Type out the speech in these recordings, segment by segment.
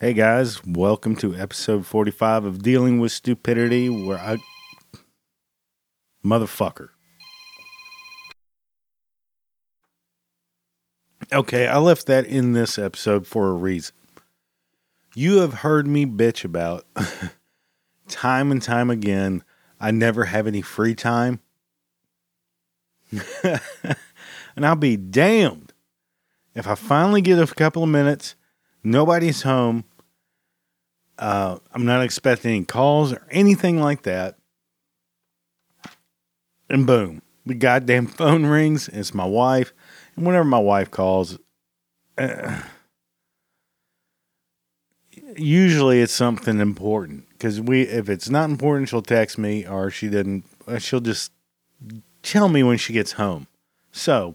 Hey guys, welcome to episode 45 of Dealing with Stupidity, where I. Motherfucker. Okay, I left that in this episode for a reason. You have heard me bitch about time and time again. I never have any free time. and I'll be damned if I finally get a couple of minutes, nobody's home, uh, I'm not expecting any calls or anything like that. And boom, the goddamn phone rings. It's my wife. And whenever my wife calls, uh, usually it's something important because we, if it's not important, she'll text me or she didn't, uh, she'll just tell me when she gets home. So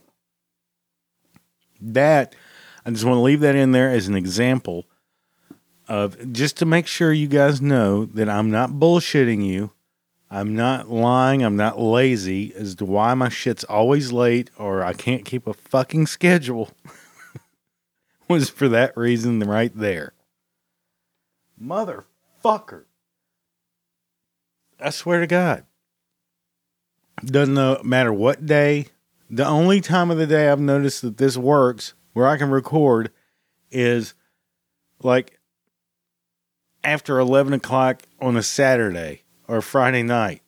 that I just want to leave that in there as an example of just to make sure you guys know that I'm not bullshitting you. I'm not lying. I'm not lazy as to why my shit's always late or I can't keep a fucking schedule. was for that reason right there. Motherfucker. I swear to God. Doesn't matter what day. The only time of the day I've noticed that this works where I can record is like after 11 o'clock on a Saturday or Friday night.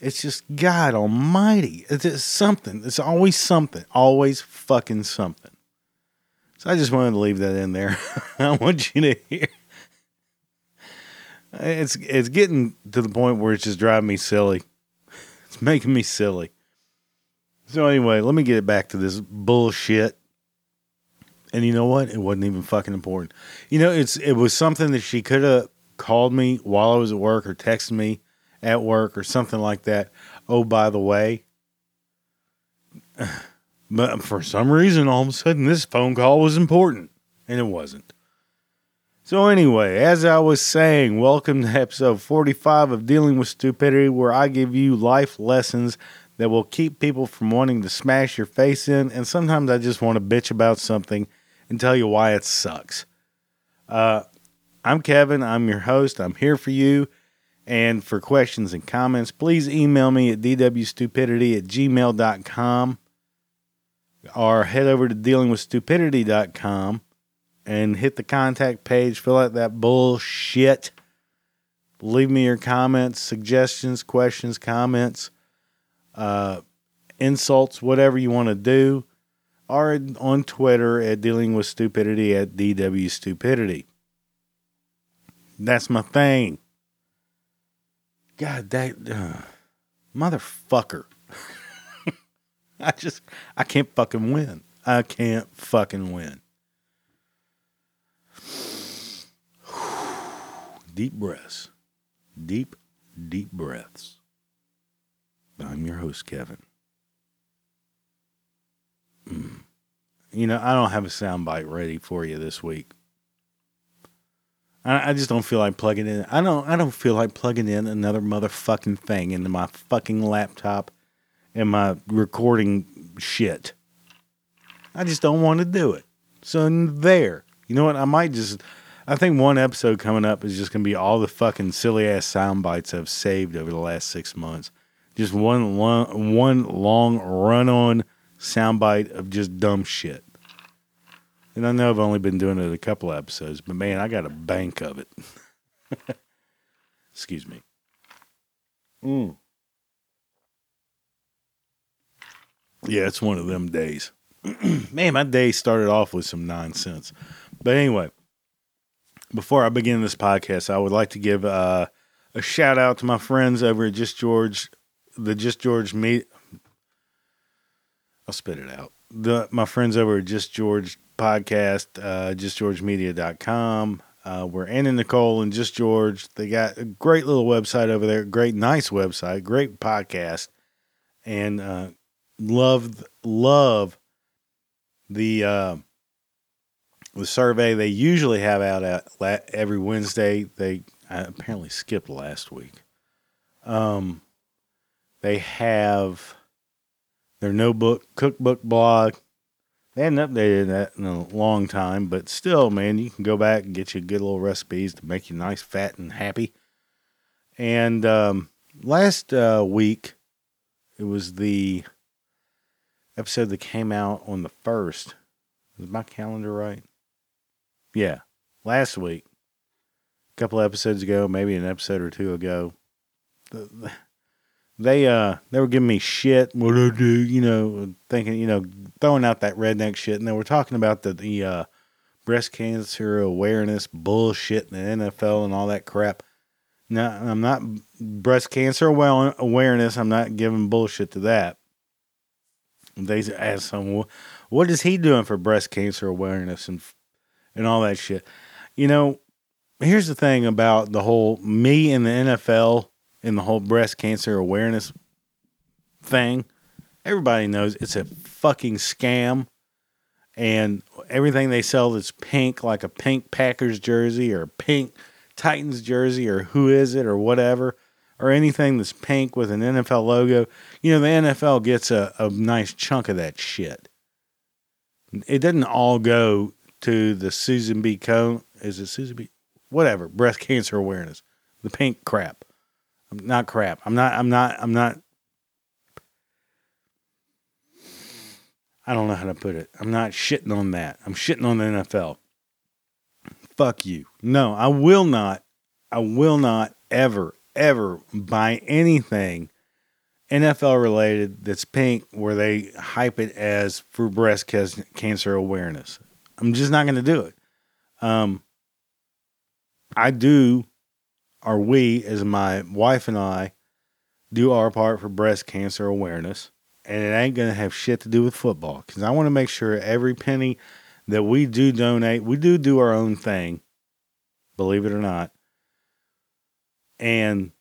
It's just God Almighty. It's something. It's always something. Always fucking something. So I just wanted to leave that in there. I want you to hear. It's it's getting to the point where it's just driving me silly. It's making me silly. So anyway, let me get it back to this bullshit. And you know what? It wasn't even fucking important. You know, it's it was something that she could have called me while I was at work or texted me at work or something like that. Oh, by the way. But for some reason, all of a sudden, this phone call was important, and it wasn't. So, anyway, as I was saying, welcome to episode 45 of Dealing with Stupidity, where I give you life lessons that will keep people from wanting to smash your face in. And sometimes I just want to bitch about something and tell you why it sucks. Uh, I'm Kevin. I'm your host. I'm here for you. And for questions and comments, please email me at dwstupidity at gmail.com or head over to dealingwithstupidity.com and hit the contact page, fill out that bullshit. Leave me your comments, suggestions, questions, comments, uh, insults, whatever you want to do or on Twitter at dealing with stupidity at DW Stupidity. That's my thing. God, that uh, motherfucker. I just, I can't fucking win. I can't fucking win. deep breaths. Deep, deep breaths. I'm your host, Kevin. Mm. You know, I don't have a soundbite ready for you this week. I, I just don't feel like plugging in. I don't. I don't feel like plugging in another motherfucking thing into my fucking laptop and my recording shit. I just don't want to do it. So there. You know what? I might just. I think one episode coming up is just to be all the fucking silly ass sound bites I've saved over the last six months. Just one long, one long run on soundbite of just dumb shit. And I know I've only been doing it a couple episodes, but man, I got a bank of it. Excuse me. Mm. Yeah, it's one of them days. man, my day started off with some nonsense. But anyway, before I begin this podcast, I would like to give uh, a shout out to my friends over at Just George, the Just George meet I'll spit it out. The my friends over at Just George podcast, uh, justgeorgemedia.com. Uh, we're Anna Nicole and Just George. They got a great little website over there. Great, nice website. Great podcast. And uh, love, love the uh, the survey they usually have out at every Wednesday. They apparently skipped last week. Um, they have their notebook cookbook blog. They hadn't updated that in a long time, but still, man, you can go back and get you good little recipes to make you nice, fat, and happy. And um, last uh, week, it was the episode that came out on the first. Is my calendar right? Yeah, last week, a couple episodes ago, maybe an episode or two ago. They uh they were giving me shit. What I do, you know, thinking, you know, throwing out that redneck shit, and they were talking about the the uh, breast cancer awareness bullshit in the NFL and all that crap. No, I'm not breast cancer well awareness. I'm not giving bullshit to that. They asked someone, "What is he doing for breast cancer awareness and and all that shit?" You know, here's the thing about the whole me and the NFL and the whole breast cancer awareness thing. Everybody knows it's a fucking scam. And everything they sell that's pink, like a pink Packers jersey or a pink Titans jersey or who is it or whatever, or anything that's pink with an NFL logo, you know, the NFL gets a, a nice chunk of that shit. It doesn't all go to the Susan B. Cone. Is it Susan B? Whatever, breast cancer awareness, the pink crap. Not crap. I'm not. I'm not. I'm not. I don't know how to put it. I'm not shitting on that. I'm shitting on the NFL. Fuck you. No, I will not. I will not ever, ever buy anything NFL related that's pink where they hype it as for breast cancer awareness. I'm just not going to do it. Um, I do or we, as my wife and I, do our part for breast cancer awareness. And it ain't going to have shit to do with football because I want to make sure every penny that we do donate, we do do our own thing, believe it or not. And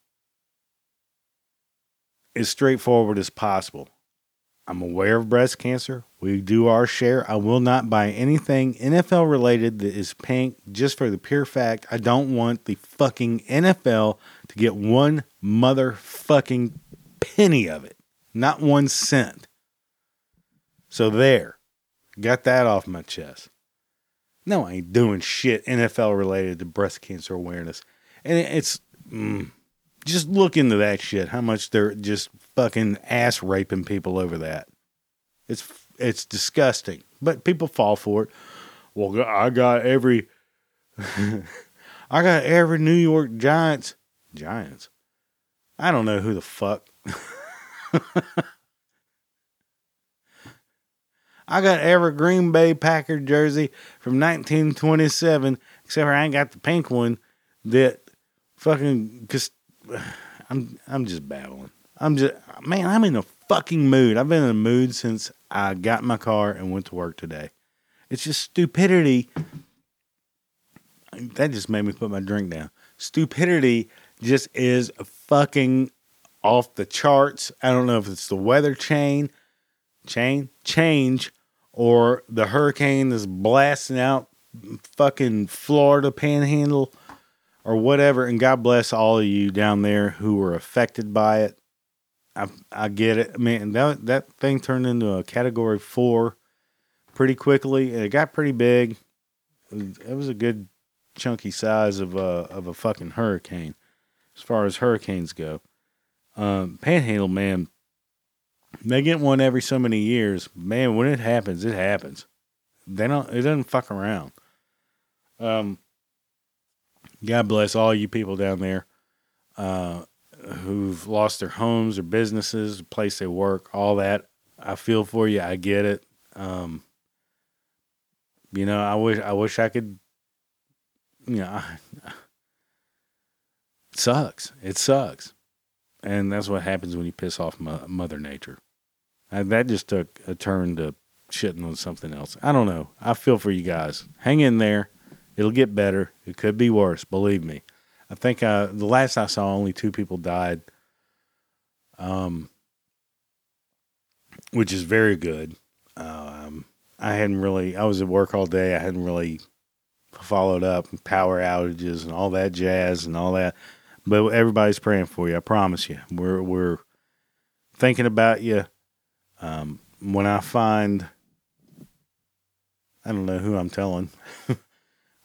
as straightforward as possible. I'm aware of breast cancer. We do our share. I will not buy anything NFL related that is pink just for the pure fact I don't want the fucking NFL to get one motherfucking penny of it. Not one cent. So there. Got that off my chest. No, I ain't doing shit NFL related to breast cancer awareness. And it's mm, just look into that shit. How much they're just fucking ass raping people over that. It's it's disgusting, but people fall for it. Well, I got every I got every New York Giants Giants. I don't know who the fuck. I got every Green Bay Packer jersey from 1927, except for I ain't got the pink one that fucking cause I'm I'm just babbling. I'm just, man, I'm in a fucking mood. I've been in a mood since I got my car and went to work today. It's just stupidity. That just made me put my drink down. Stupidity just is fucking off the charts. I don't know if it's the weather chain, chain, change, or the hurricane that's blasting out fucking Florida panhandle or whatever. And God bless all of you down there who were affected by it. I I get it. I mean that that thing turned into a category four pretty quickly. It got pretty big. It was a good chunky size of a of a fucking hurricane, as far as hurricanes go. Um, Panhandle, man, they get one every so many years. Man, when it happens, it happens. They don't. It doesn't fuck around. Um, God bless all you people down there. Uh, who've lost their homes or businesses, the place they work, all that. I feel for you. I get it. Um, you know, I wish I wish I could. You know, I, it sucks. It sucks, and that's what happens when you piss off Mother Nature. That just took a turn to shitting on something else. I don't know. I feel for you guys. Hang in there. It'll get better. It could be worse. Believe me. I think uh, the last I saw, only two people died, um, which is very good. Um, I hadn't really, I was at work all day. I hadn't really followed up power outages and all that jazz and all that. But everybody's praying for you. I promise you. We're we're thinking about you. Um, when I find I don't know who I'm telling.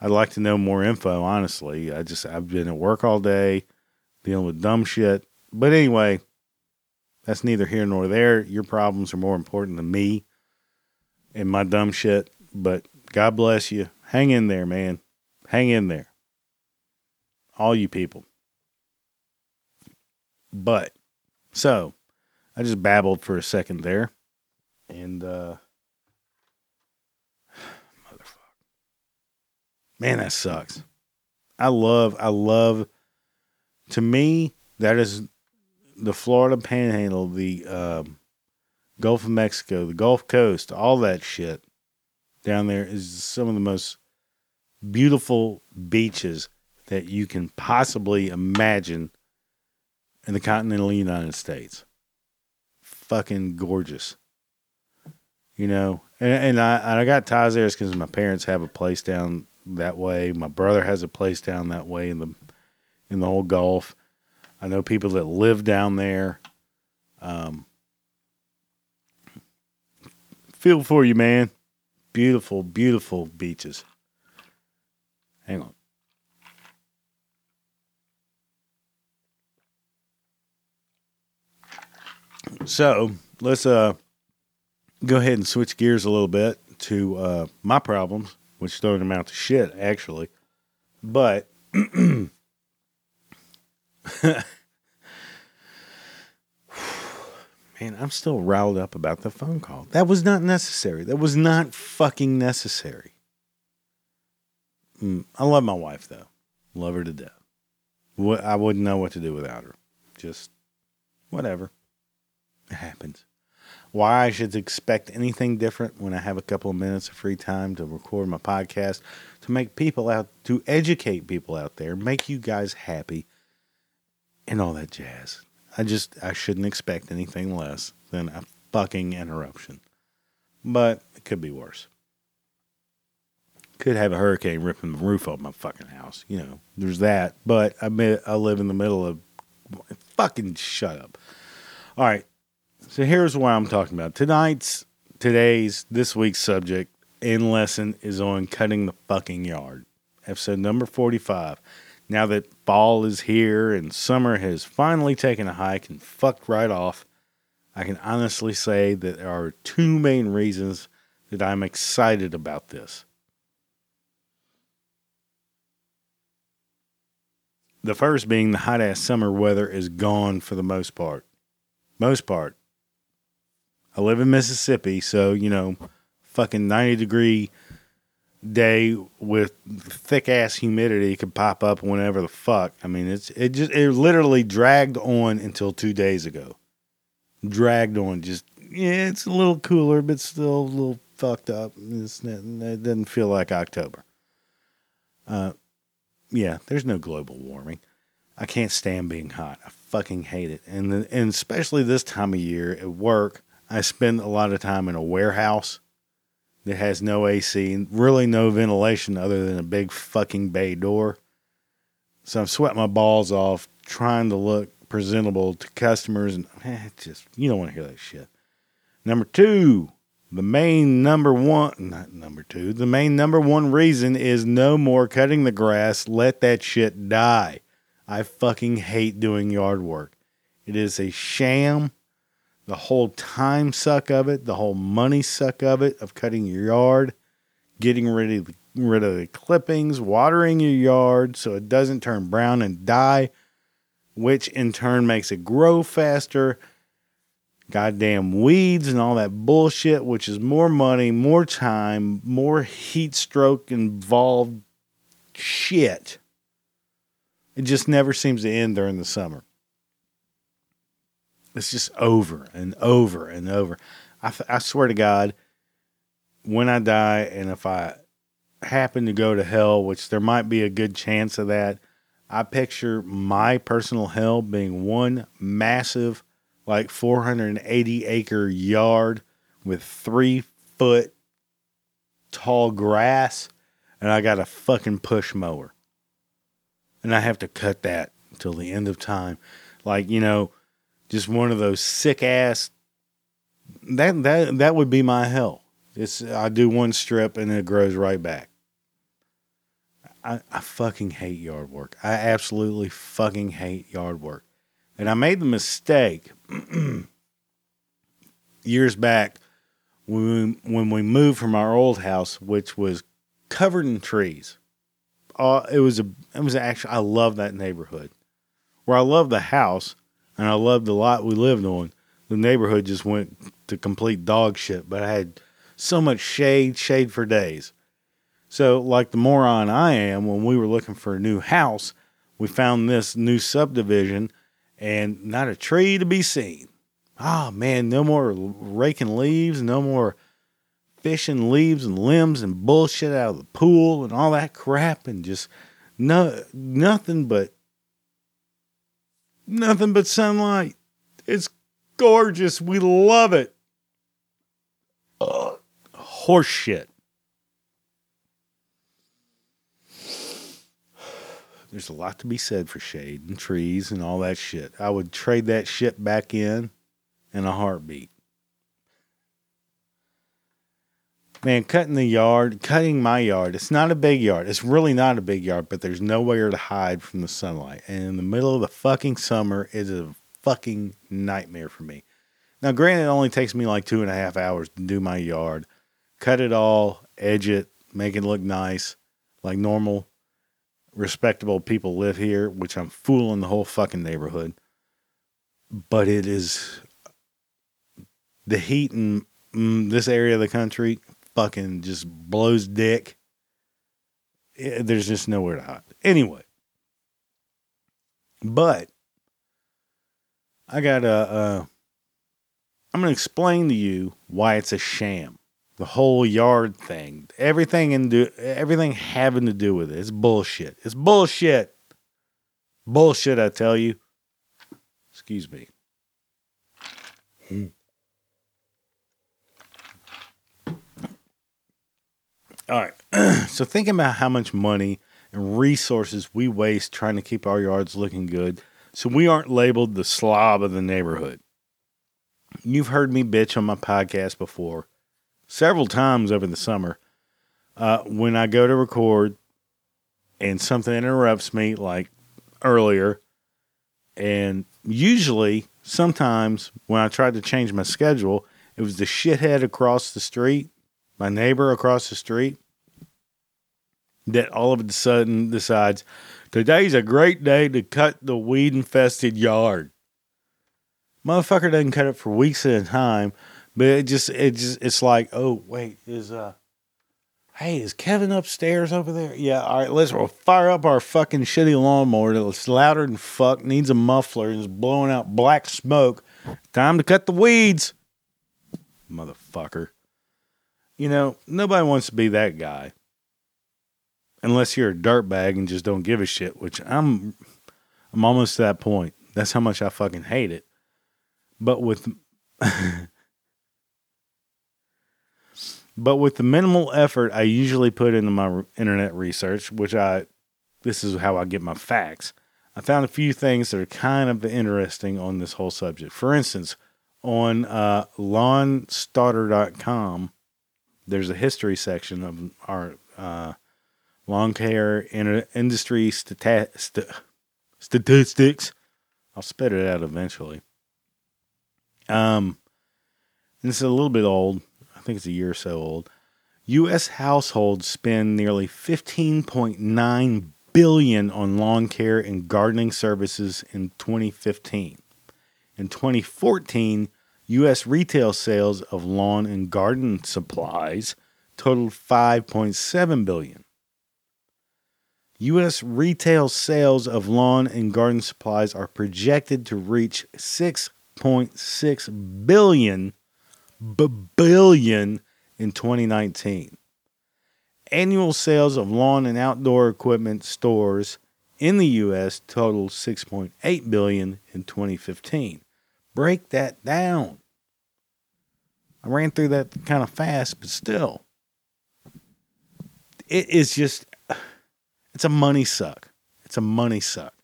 I'd like to know more info, honestly. I just, I've been at work all day dealing with dumb shit. But anyway, that's neither here nor there. Your problems are more important than me and my dumb shit. But God bless you. Hang in there, man. Hang in there. All you people. But, so, I just babbled for a second there. And, uh, Man, that sucks. I love, I love, to me, that is the Florida Panhandle, the um, Gulf of Mexico, the Gulf Coast, all that shit down there is some of the most beautiful beaches that you can possibly imagine in the continental United States. Fucking gorgeous. You know, and, and I I got ties there because my parents have a place down that way. My brother has a place down that way in the in the whole Gulf. I know people that live down there. Um, feel for you, man. Beautiful, beautiful beaches. Hang on. So let's uh go ahead and switch gears a little bit to uh my problems, which don't amount to shit actually. But man, I'm still riled up about the phone call. That was not necessary. That was not fucking necessary. Mm, I love my wife though. Love her to death. What I wouldn't know what to do without her. Just whatever. It happens. Why I should expect anything different when I have a couple of minutes of free time to record my podcast, to make people out, to educate people out there, make you guys happy, and all that jazz. I just I shouldn't expect anything less than a fucking interruption. But it could be worse. Could have a hurricane ripping the roof off my fucking house. You know, there's that. But I I live in the middle of fucking shut up. All right. So here's what I'm talking about. Tonight's today's this week's subject in lesson is on cutting the fucking yard. Episode number 45 now that fall is here and summer has finally taken a hike and fucked right off, I can honestly say that there are two main reasons that I'm excited about this. The first being the hot ass summer weather is gone for the most part. Most part. I live in Mississippi, so, you know, fucking 90 degree day with thick ass humidity could pop up whenever the fuck. I mean, it's it just it literally dragged on until two days ago. Dragged on, just yeah, it's a little cooler, but still a little fucked up. It's, it doesn't feel like October. Uh, yeah, there's no global warming. I can't stand being hot. I fucking hate it, and the, and especially this time of year at work. I spend a lot of time in a warehouse that has no AC and really no ventilation other than a big fucking bay door. So I'm sweating my balls off trying to look presentable to customers and eh, just you don't want to hear that shit. Number two, the main number one not number two, the main number one reason is no more cutting the grass, let that shit die. I fucking hate doing yard work. It is a sham the whole time suck of it, the whole money suck of it, of cutting your yard, getting rid of, rid of the clippings, watering your yard so it doesn't turn brown and die, which in turn makes it grow faster. Goddamn weeds and all that bullshit, which is more money, more time, more heat stroke involved shit. It just never seems to end during the summer. It's just over and over and over. I, I swear to God, when I die, and if I happen to go to hell, which there might be a good chance of that, I picture my personal hell being one massive, like 480 acre yard with three foot tall grass, and I got a fucking push mower. And I have to cut that until the end of time. Like, you know, just one of those sick ass that that that would be my hell. It's I do one strip and it grows right back. I, I fucking hate yard work. I absolutely fucking hate yard work. And I made the mistake years back when we, when we moved from our old house, which was covered in trees. Uh, it was a it was actually I love that neighborhood. Where I love the house and I loved the lot we lived on. The neighborhood just went to complete dog shit, but I had so much shade, shade for days. So, like the moron I am, when we were looking for a new house, we found this new subdivision and not a tree to be seen. Ah, oh, man, no more raking leaves, no more fishing leaves and limbs and bullshit out of the pool and all that crap, and just no nothing but nothing but sunlight. It's gorgeous. We love it. Ugh. Horse shit. There's a lot to be said for shade and trees and all that shit. I would trade that shit back in in a heartbeat. Man, cutting the yard, cutting my yard, it's not a big yard. It's really not a big yard, but there's nowhere to hide from the sunlight. And in the middle of the fucking summer, is a fucking nightmare for me. Now, granted, it only takes me like two and a half hours to do my yard, cut it all, edge it, make it look nice, like normal, respectable people live here, which I'm fooling the whole fucking neighborhood. But it is the heat in this area of the country fucking just blows dick. There's just nowhere to hide. Anyway, but I got a. Uh, I'm going to explain to you why it's a sham. The whole yard thing, everything and do everything having to do with it. It's bullshit. It's bullshit. Bullshit, I tell you. Excuse me. All right. so thinking about how much money and resources we waste trying to keep our yards looking good so we aren't labeled the slob of the neighborhood. You've heard me bitch on my podcast before several times over the summer. Uh, when I go to record and something interrupts me, like earlier, and usually, sometimes when I tried to change my schedule, it was the shithead across the street my neighbor across the street, that all of a sudden decides today's a great day to cut the weed infested yard. Motherfucker doesn't cut it for weeks at a time, but it just it just it's like, oh wait, is uh hey, is Kevin upstairs over there? Yeah, all right, let's we'll fire up our fucking shitty lawnmower that's louder than fuck, needs a muffler, and is blowing out black smoke. Time to cut the weeds. Motherfucker. You know, nobody wants to be that guy. Unless you're a dirtbag and just don't give a shit, which I'm I'm almost to that point. That's how much I fucking hate it. But with but with the minimal effort I usually put into my internet research, which I this is how I get my facts. I found a few things that are kind of interesting on this whole subject. For instance, on uh, lawnstarter.com, there's a history section of our uh, lawn care in- industry stati- st- statistics. I'll spit it out eventually. Um, this is a little bit old. I think it's a year or so old. U.S. households spend nearly 15.9 billion on lawn care and gardening services in 2015. In 2014, U.S. retail sales of lawn and garden supplies totaled 5.7 billion. U.S. retail sales of lawn and garden supplies are projected to reach 6.6 billion b- billion in 2019. Annual sales of lawn and outdoor equipment stores in the U.S. totaled 6.8 billion in 2015 break that down. I ran through that kind of fast, but still, it is just, it's a money suck. It's a money suck.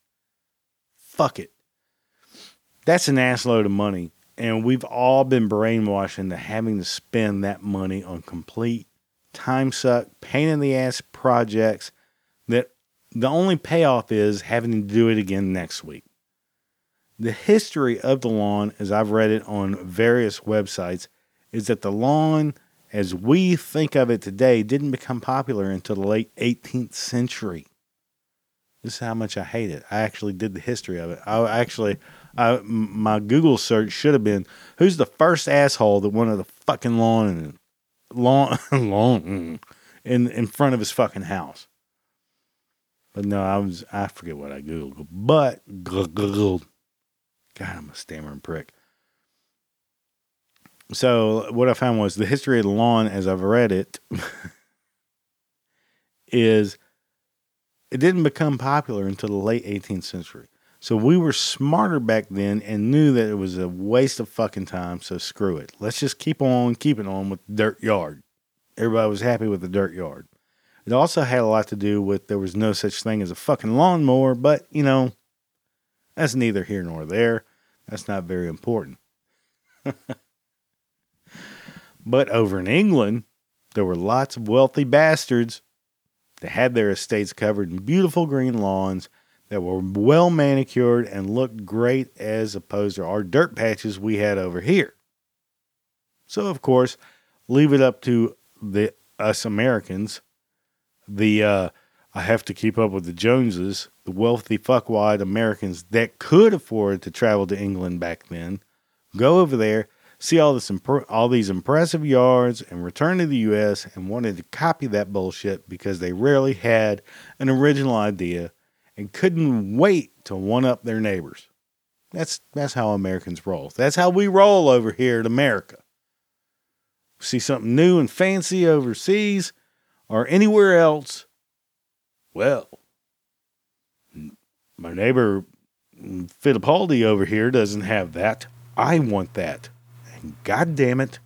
Fuck it. That's an assload of money. And we've all been brainwashed into having to spend that money on complete time suck, pain in the ass projects that the only payoff is having to do it again next week. The history of the lawn, as I've read it on various websites, is that the lawn, as we think of it today, didn't become popular until the late 18th century. This is how much I hate it. I actually did the history of it. I actually, I, my Google search should have been, "Who's the first asshole that wanted a fucking lawn, lawn, lawn in in front of his fucking house?" But no, I was I forget what I googled, but googled. God, I'm a stammering prick. So what I found was the history of the lawn, as I've read it, is it didn't become popular until the late 18th century. So we were smarter back then and knew that it was a waste of fucking time. So screw it. Let's just keep on keeping on with the dirt yard. Everybody was happy with the dirt yard. It also had a lot to do with there was no such thing as a fucking lawnmower, but you know, that's neither here nor there. That's not very important. but over in England, there were lots of wealthy bastards that had their estates covered in beautiful green lawns that were well manicured and looked great as opposed to our dirt patches we had over here. So, of course, leave it up to the us Americans, the uh, I have to keep up with the Joneses, the wealthy fuckwad Americans that could afford to travel to England back then, go over there see all this imp- all these impressive yards and return to the US and wanted to copy that bullshit because they rarely had an original idea and couldn't wait to one up their neighbors. That's that's how Americans roll. That's how we roll over here in America. See something new and fancy overseas or anywhere else. Well, my neighbor Fittipaldi over here doesn't have that. I want that. God damn it,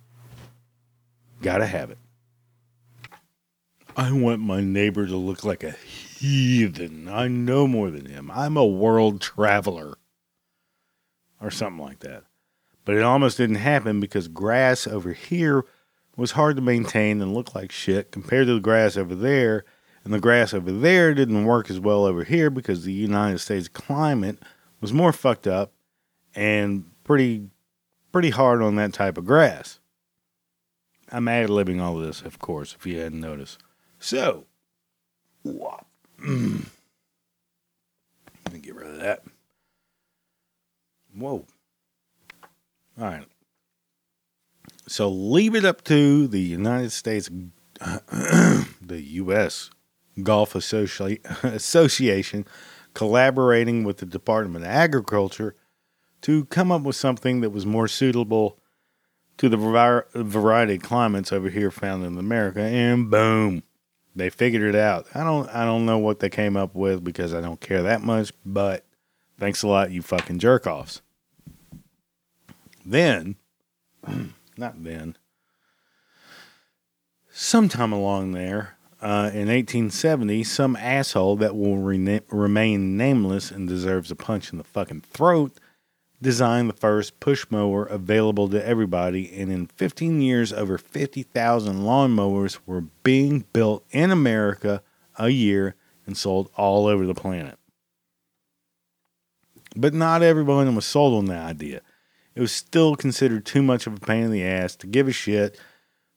gotta have it. I want my neighbor to look like a heathen. I know more than him. I'm a world traveler. Or something like that. But it almost didn't happen because grass over here was hard to maintain and looked like shit compared to the grass over there. And the grass over there didn't work as well over here because the United States climate was more fucked up and pretty pretty hard on that type of grass. I'm ad libbing all of this, of course, if you hadn't noticed. So, mm. let me get rid of that. Whoa. All right. So leave it up to the United States, the U.S. Golf Associ- Association, collaborating with the Department of Agriculture to come up with something that was more suitable to the variety of climates over here found in America, and boom, they figured it out. I don't I don't know what they came up with because I don't care that much, but thanks a lot, you fucking jerk offs. Then, not then, sometime along there, uh, in 1870, some asshole that will remain nameless and deserves a punch in the fucking throat designed the first push mower available to everybody, and in 15 years, over 50,000 lawnmowers were being built in America a year and sold all over the planet. But not everyone was sold on the idea. It was still considered too much of a pain in the ass to give a shit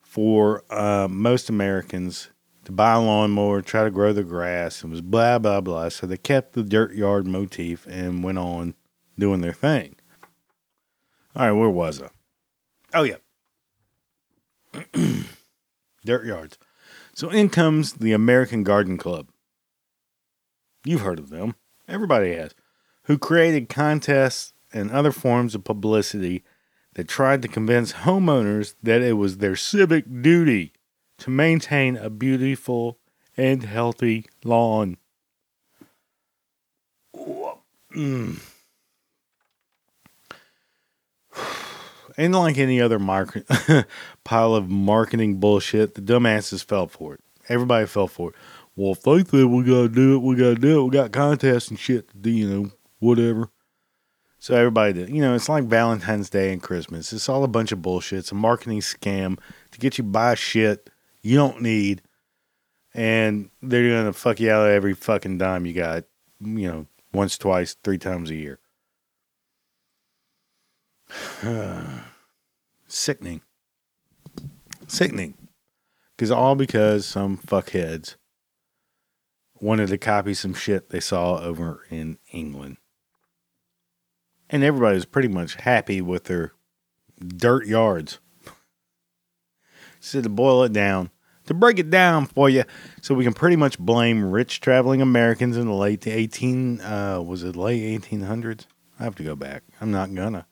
for uh, most Americans to buy a lawnmower, try to grow the grass, and was blah, blah, blah. So they kept the dirt yard motif and went on doing their thing. All right, where was I? Oh, yeah. Dirt yards. So in comes the American Garden Club. You've heard of them. Everybody has. Who created contests and other forms of publicity that tried to convince homeowners that it was their civic duty to maintain a beautiful and healthy lawn. And like any other pile of marketing bullshit, the dumbasses fell for it. Everybody fell for it. Well, if they said we gotta do it, we gotta do it. We got contests and shit to do, you know, whatever. So everybody, did, you know, it's like Valentine's Day and Christmas. It's all a bunch of bullshit. It's a marketing scam to get you buy shit you don't need, and they're gonna fuck you out of every fucking dime you got. You know, once, twice, three times a year. Sickening. Sickening. Because all because some fuckheads wanted to copy some shit they saw over in England. And everybody was pretty much happy with their dirt yards. So to boil it down, to break it down for you, so we can pretty much blame rich traveling Americans in the late 18, uh, was it late 1800s? I have to go back. I'm not gonna.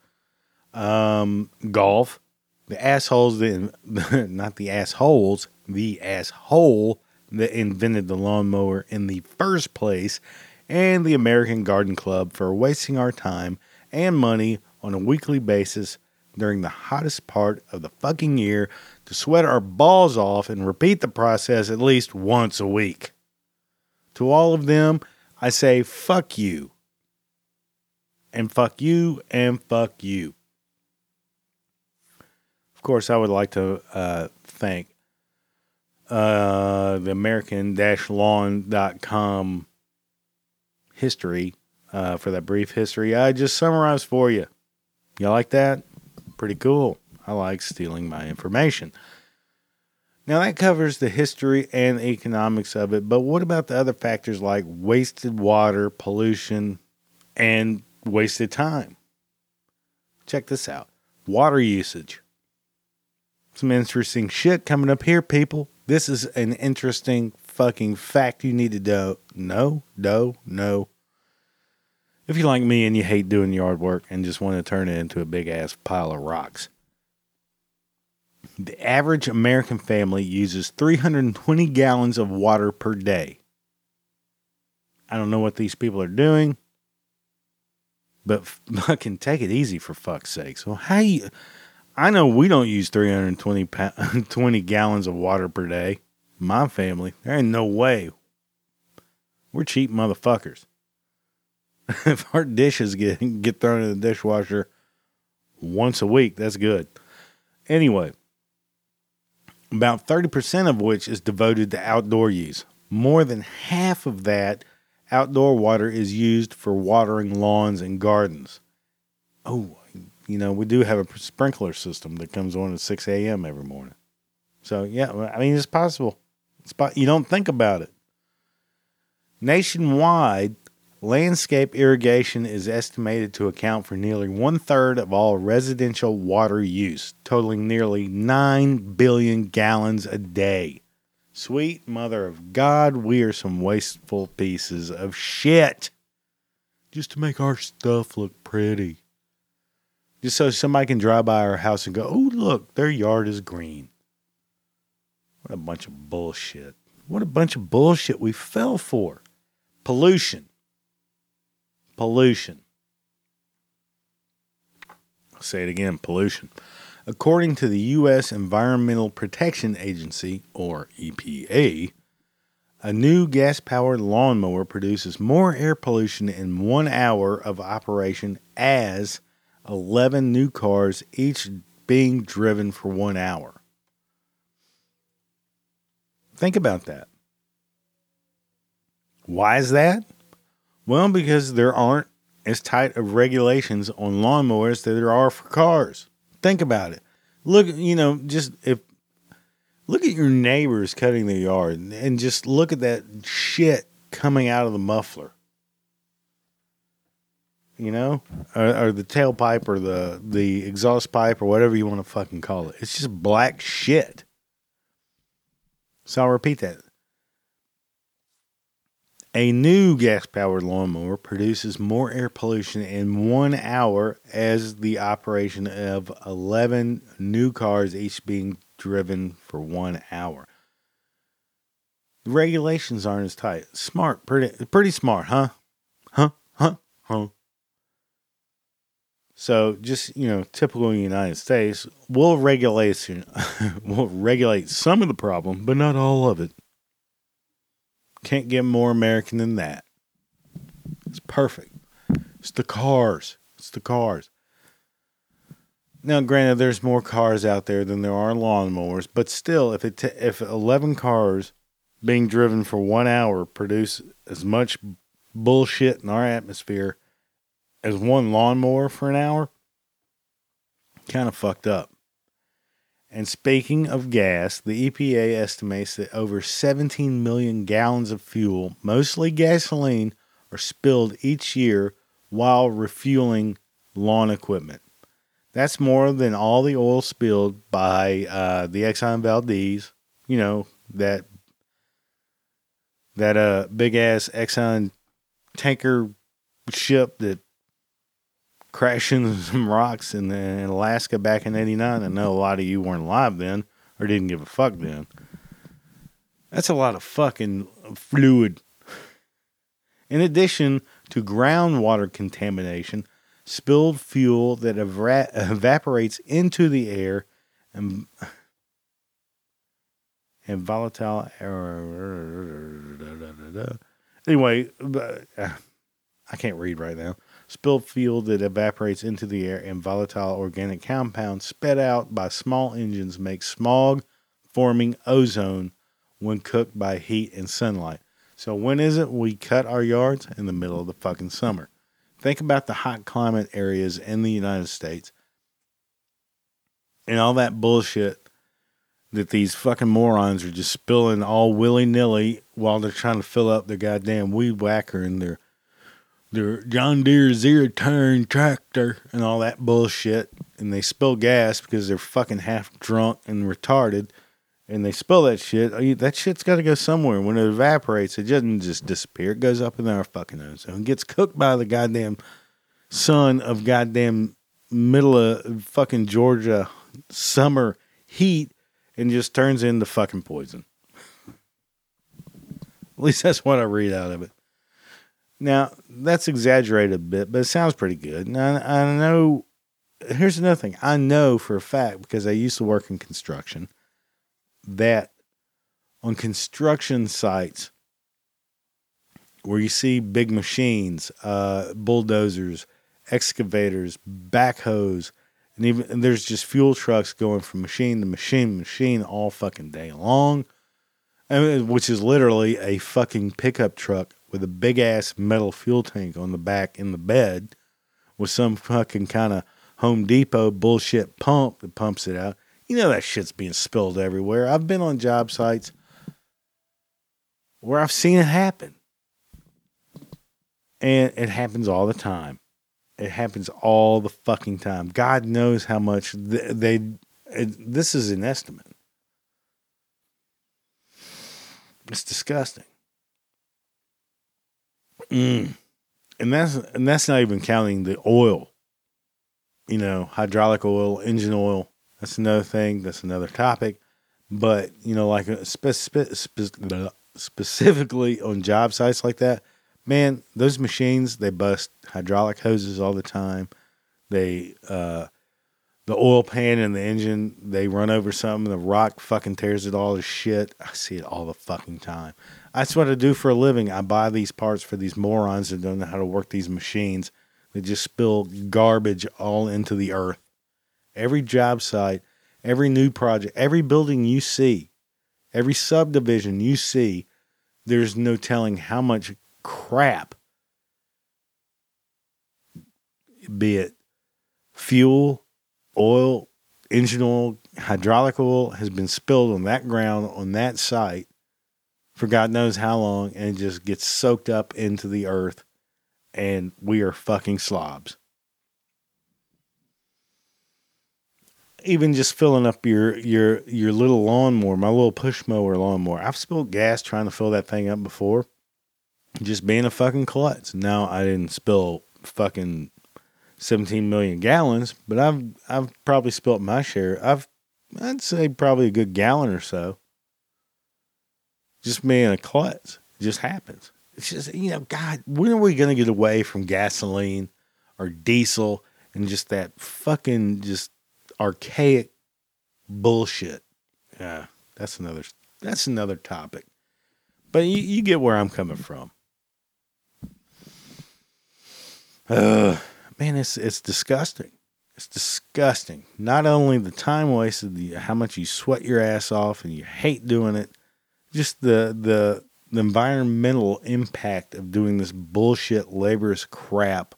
Um, golf, the assholes, the, not the assholes, the asshole that invented the lawnmower in the first place, and the American Garden Club for wasting our time and money on a weekly basis during the hottest part of the fucking year sweat our balls off and repeat the process at least once a week. To all of them, I say fuck you. And fuck you and fuck you. Of course, I would like to uh, thank uh, the American lawn.com history uh, for that brief history I just summarized for you. You like that? Pretty cool. I like stealing my information. Now, that covers the history and economics of it, but what about the other factors like wasted water, pollution, and wasted time? Check this out water usage. Some interesting shit coming up here, people. This is an interesting fucking fact you need to know. No, no, no, if you're like me and you hate doing yard work and just want to turn it into a big ass pile of rocks. The average American family uses 320 gallons of water per day. I don't know what these people are doing, but fucking take it easy for fuck's sake. So how you? I know we don't use 320 20 gallons of water per day. My family, there ain't no way. We're cheap motherfuckers. if our dishes get get thrown in the dishwasher once a week, that's good. Anyway, about 30% of which is devoted to outdoor use. More than half of that outdoor water is used for watering lawns and gardens. Oh, you know, we do have a sprinkler system that comes on at 6 a.m. every morning. So, yeah, I mean, it's possible. It's po- you don't think about it. Nationwide, Landscape irrigation is estimated to account for nearly one third of all residential water use, totaling nearly 9 billion gallons a day. Sweet mother of God, we are some wasteful pieces of shit. Just to make our stuff look pretty. Just so somebody can drive by our house and go, oh, look, their yard is green. What a bunch of bullshit. What a bunch of bullshit we fell for. Pollution pollution. I'll say it again pollution. According to the U.S. Environmental Protection Agency, or EPA, a new gas powered lawnmower produces more air pollution in one hour of operation as 11 new cars, each being driven for one hour. Think about that. Why is that? Well, because there aren't as tight of regulations on lawnmowers that there are for cars. Think about it. Look, you know, just if look at your neighbors cutting their yard and just look at that shit coming out of the muffler. You know, or, or the tailpipe or the the exhaust pipe or whatever you want to fucking call it. It's just black shit. So I'll repeat that. A new gas powered lawnmower produces more air pollution in one hour as the operation of 11 new cars, each being driven for one hour. The regulations aren't as tight. Smart, pretty, pretty smart, huh? Huh? Huh? Huh? So just you know, typical United States, we'll regulation, we'll regulate some of the problem, but not all of it. Can't get more American than that. It's perfect. It's the cars. It's the cars. Now, granted, there's more cars out there than there are lawnmowers, but still, if it t- if 11 cars being driven for one hour produce as much bullshit in our atmosphere as one lawnmower for an hour, kind of fucked up. And speaking of gas, the EPA estimates that over 17 million gallons of fuel, mostly gasoline, are spilled each year while refueling lawn equipment. That's more than all the oil spilled by uh, the Exxon Valdez, you know, that that uh big ass Exxon tanker ship that crashed into some rocks in, in Alaska back in 89. I know a lot of you weren't alive then or didn't give a fuck then. That's a lot of fucking fluid. In addition to groundwater contamination, spilled fuel that evra- evaporates into the air and and volatile anyway uh, i can't read right now spilled fuel that evaporates into the air and volatile organic compounds sped out by small engines make smog forming ozone when cooked by heat and sunlight. So when is it we cut our yards? In the middle of the fucking summer. Think about the hot climate areas in the united states and all that bullshit that these fucking morons are just spilling all willy nilly while they're trying to fill up their goddamn weed whacker and their their John Deere zero turn tractor and all that bullshit. And they spill gas because they're fucking half drunk and retarded. And they spill that shit. Oh, that shit's got to go somewhere. When it evaporates, it doesn't just disappear. It goes up in our fucking ozone. It gets cooked by the goddamn sun of goddamn middle of fucking Georgia summer heat and just turns into fucking poison. At least that's what I read out of it. Now, that's exaggerated a bit, but it sounds pretty good. And I, I know, here's another thing. I know for a fact, because I used to work in construction, that on construction sites where you see big machines, uh, bulldozers, excavators, backhoes, and even and there's just fuel trucks going from machine to machine, machine all fucking day long, which is literally a fucking pickup truck with a big ass metal fuel tank on the back in the bed, with some fucking kind of Home Depot bullshit pump that pumps it out. You know that shit's being spilled everywhere. I've been on job sites where I've seen it happen. And it happens all the time. It happens all the fucking time. God knows how much they. they this is an estimate. It's disgusting. Mm. And that's and that's not even counting the oil. You know, hydraulic oil, engine oil. That's another thing. That's another topic. But you know, like spe- spe- spe- specifically on job sites like that, man, those machines they bust hydraulic hoses all the time. They uh the oil pan in the engine, they run over something, the rock fucking tears it all to shit. I see it all the fucking time. That's what I do for a living. I buy these parts for these morons that don't know how to work these machines. They just spill garbage all into the earth. Every job site, every new project, every building you see, every subdivision you see, there's no telling how much crap, be it fuel, oil, engine oil, hydraulic oil, has been spilled on that ground on that site for God knows how long and just gets soaked up into the earth and we are fucking slobs. Even just filling up your your your little lawnmower, my little push mower lawnmower. I've spilled gas trying to fill that thing up before just being a fucking klutz. Now I didn't spill fucking 17 million gallons, but I've I've probably spilt my share. I've I'd say probably a good gallon or so. Just being a klutz. It just happens. It's just you know, God, when are we gonna get away from gasoline or diesel and just that fucking just archaic bullshit? Yeah, that's another that's another topic. But you, you get where I'm coming from. Uh, man, it's it's disgusting. It's disgusting. Not only the time wasted, the how much you sweat your ass off and you hate doing it, just the the the environmental impact of doing this bullshit laborious crap.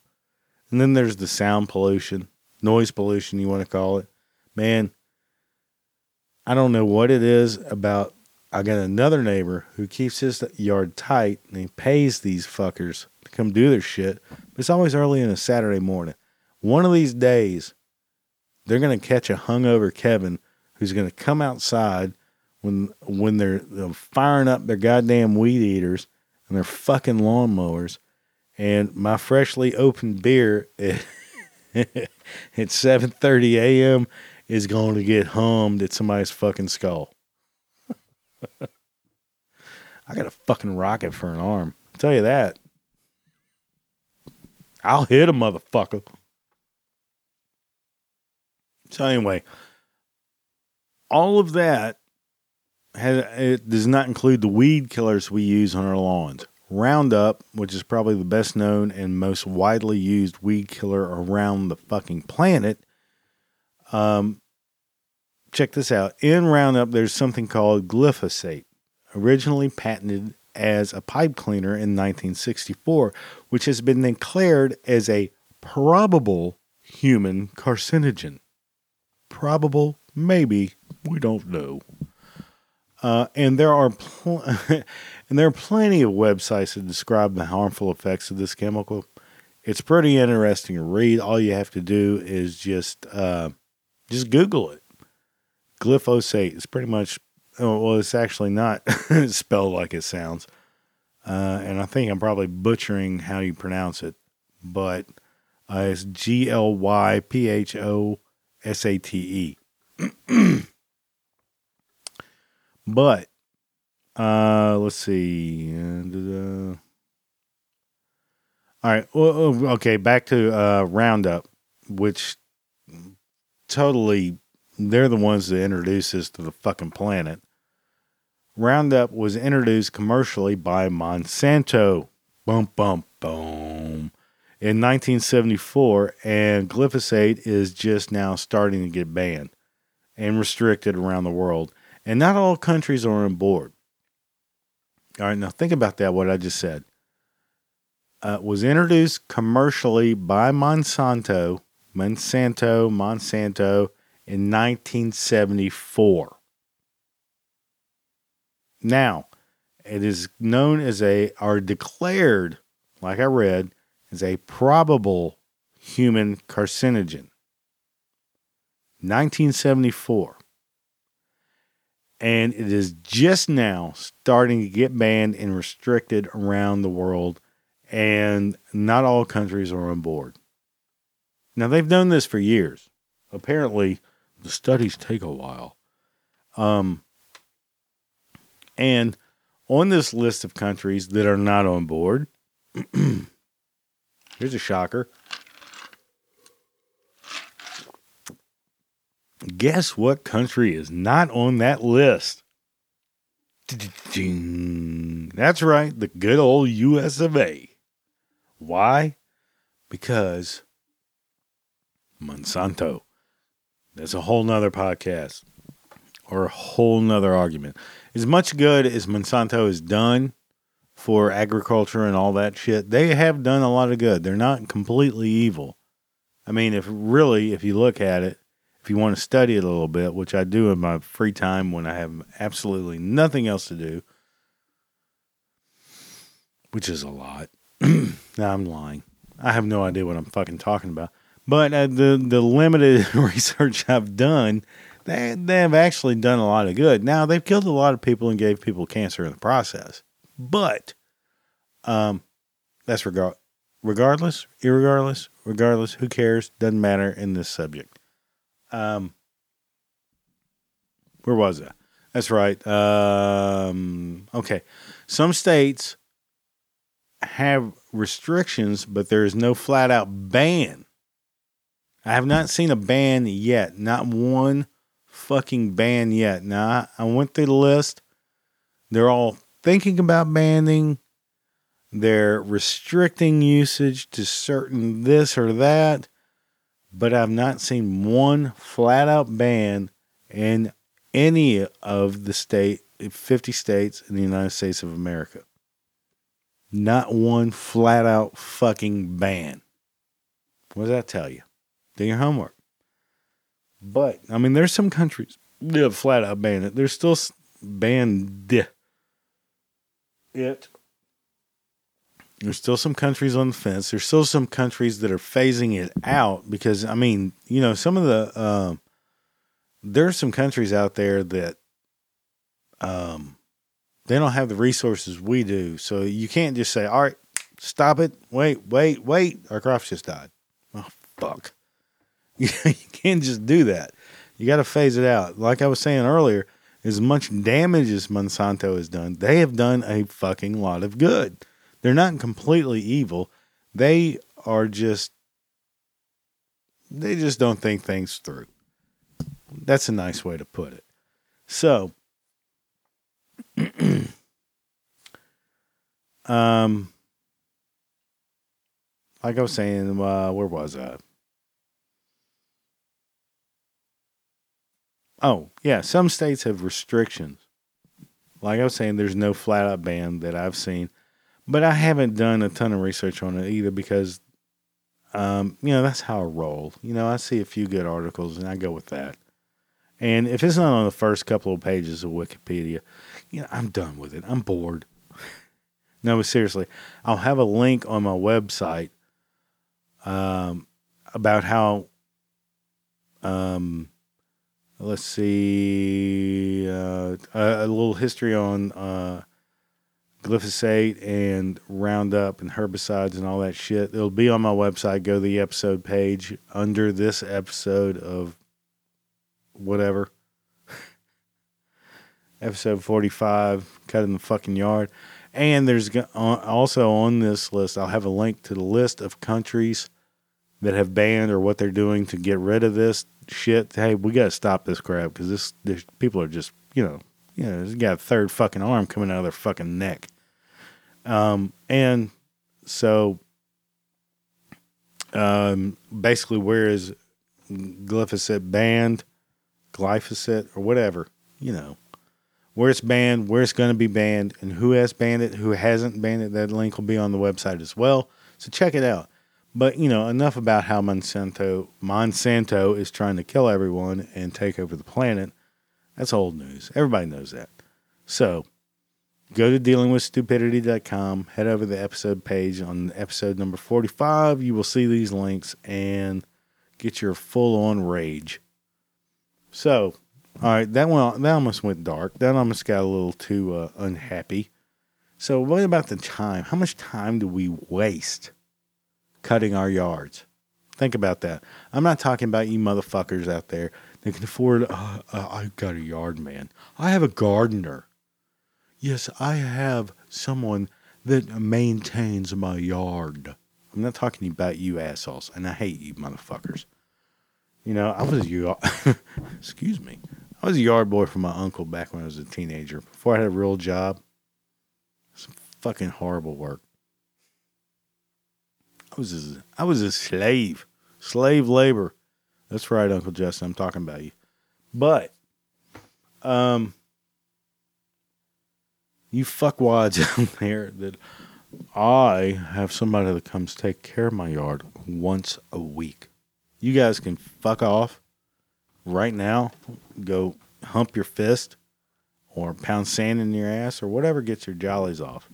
And then there's the sound pollution, noise pollution, you want to call it. Man, I don't know what it is about. I got another neighbor who keeps his yard tight and he pays these fuckers to come do their shit. But it's always early in a Saturday morning. One of these days, they're going to catch a hungover Kevin who's going to come outside when when they're, they're firing up their goddamn weed eaters and their fucking lawnmowers, and my freshly opened beer at, at 7:30 a.m. is going to get hummed at somebody's fucking skull. I got a fucking rocket for an arm. I'll tell you that. I'll hit a motherfucker. So anyway, all of that has, it does not include the weed killers we use on our lawns. Roundup, which is probably the best known and most widely used weed killer around the fucking planet. Um, check this out. In Roundup, there's something called glyphosate, originally patented as a pipe cleaner in 1964, which has been declared as a probable human carcinogen. Probable, maybe, we don't know. Uh, and there are pl- and there are plenty of websites that describe the harmful effects of this chemical. It's pretty interesting to read. All you have to do is just uh, just Google it. Glyphosate is pretty much oh, well, it's actually not spelled like it sounds, uh, and I think I'm probably butchering how you pronounce it, but uh, it's G L Y P H O S A T E. But uh, let's see. Uh, all right. Well, oh, okay. Back to uh, Roundup, which totally they're the ones that introduced us to the fucking planet. Roundup was introduced commercially by Monsanto. Bump, bump, boom. In 1974, and glyphosate is just now starting to get banned and restricted around the world. And not all countries are on board. All right, now think about that, what I just said. Uh, was introduced commercially by Monsanto, Monsanto, Monsanto in 1974. Now, it is known as a, are declared, like I read, as a probable human carcinogen. 1974 and it is just now starting to get banned and restricted around the world, and not all countries are on board. Now, they've known this for years. Apparently, the studies take a while. Um, and on this list of countries that are not on board, here's a shocker Guess what country is not on that list? That's right, the good old US of A. Why? Because Monsanto. That's a whole nother podcast or a whole nother argument. As much good as Monsanto has done for agriculture and all that shit, they have done a lot of good. They're not completely evil. I mean, if really, if you look at it, if you want to study it a little bit, which I do in my free time when I have absolutely nothing else to do, which is a lot. now I'm lying. I have no idea what I'm fucking talking about. But uh, the the limited research I've done, they they have actually done a lot of good. Now they've killed a lot of people and gave people cancer in the process. But um, that's regard regardless, irregardless, regardless. Who cares? Doesn't matter in this subject. Um, where was it? That's right. Um, okay. Some states have restrictions, but there is no flat out ban. I have not seen a ban yet. Not one fucking ban yet. Now, I, I went through the list. They're all thinking about banning. They're restricting usage to certain this or that, but I've not seen one flat out ban in any of the state 50 states in the United States of America. Not one flat out fucking ban. What does that tell you? Do your homework. But I mean, there's some countries that flat out ban it. There's still banned it. There's still some countries on the fence. There's still some countries that are phasing it out because I mean, you know, some of the um, there's some countries out there that um, they don't have the resources we do. So you can't just say, "All right, stop it. Wait, wait, wait. Our crops just died." Oh fuck! you can't just do that. You got to phase it out. Like I was saying earlier, as much damage as Monsanto has done, they have done a fucking lot of good. They're not completely evil. They are just they just don't think things through. That's a nice way to put it. So, um, like I was saying, uh, where was I? Oh, yeah, some states have restrictions. Like I was saying, there's no flat out ban that I've seen, but I haven't done a ton of research on it either because, um, you know, that's how I roll. You know, I see a few good articles and I go with that. And if it's not on the first couple of pages of Wikipedia, you know, I'm done with it. I'm bored. no, but seriously, I'll have a link on my website um, about how, um, let's see, uh, a, a, little history on uh, glyphosate and Roundup and herbicides and all that shit. It'll be on my website. Go to the episode page under this episode of whatever. Episode 45, cut in the fucking yard. And there's also on this list, I'll have a link to the list of countries that have banned or what they're doing to get rid of this shit. Hey, we got to stop this crap because this, this people are just, you know, you know, they got a third fucking arm coming out of their fucking neck. Um, and so, um, basically, where is glyphosate banned? glyphosate or whatever, you know, where it's banned, where it's going to be banned, and who has banned it, who hasn't banned it. That link will be on the website as well. So check it out. But you know, enough about how Monsanto Monsanto is trying to kill everyone and take over the planet. That's old news. Everybody knows that. So go to dealingwithstupidity.com, head over to the episode page on episode number 45. You will see these links and get your full on rage. So, all right, that one that almost went dark. That almost got a little too uh, unhappy. So, what about the time? How much time do we waste cutting our yards? Think about that. I'm not talking about you motherfuckers out there that can afford. Uh, uh, I've got a yard man. I have a gardener. Yes, I have someone that maintains my yard. I'm not talking about you assholes, and I hate you motherfuckers. You know, I was a yard, excuse me, I was a yard boy for my uncle back when I was a teenager. Before I had a real job, some fucking horrible work. I was a, I was a slave, slave labor. That's right, Uncle Justin. I'm talking about you. But, um, you fuckwads out there that I have somebody that comes take care of my yard once a week you guys can fuck off right now. Go hump your fist or pound sand in your ass or whatever gets your jollies off.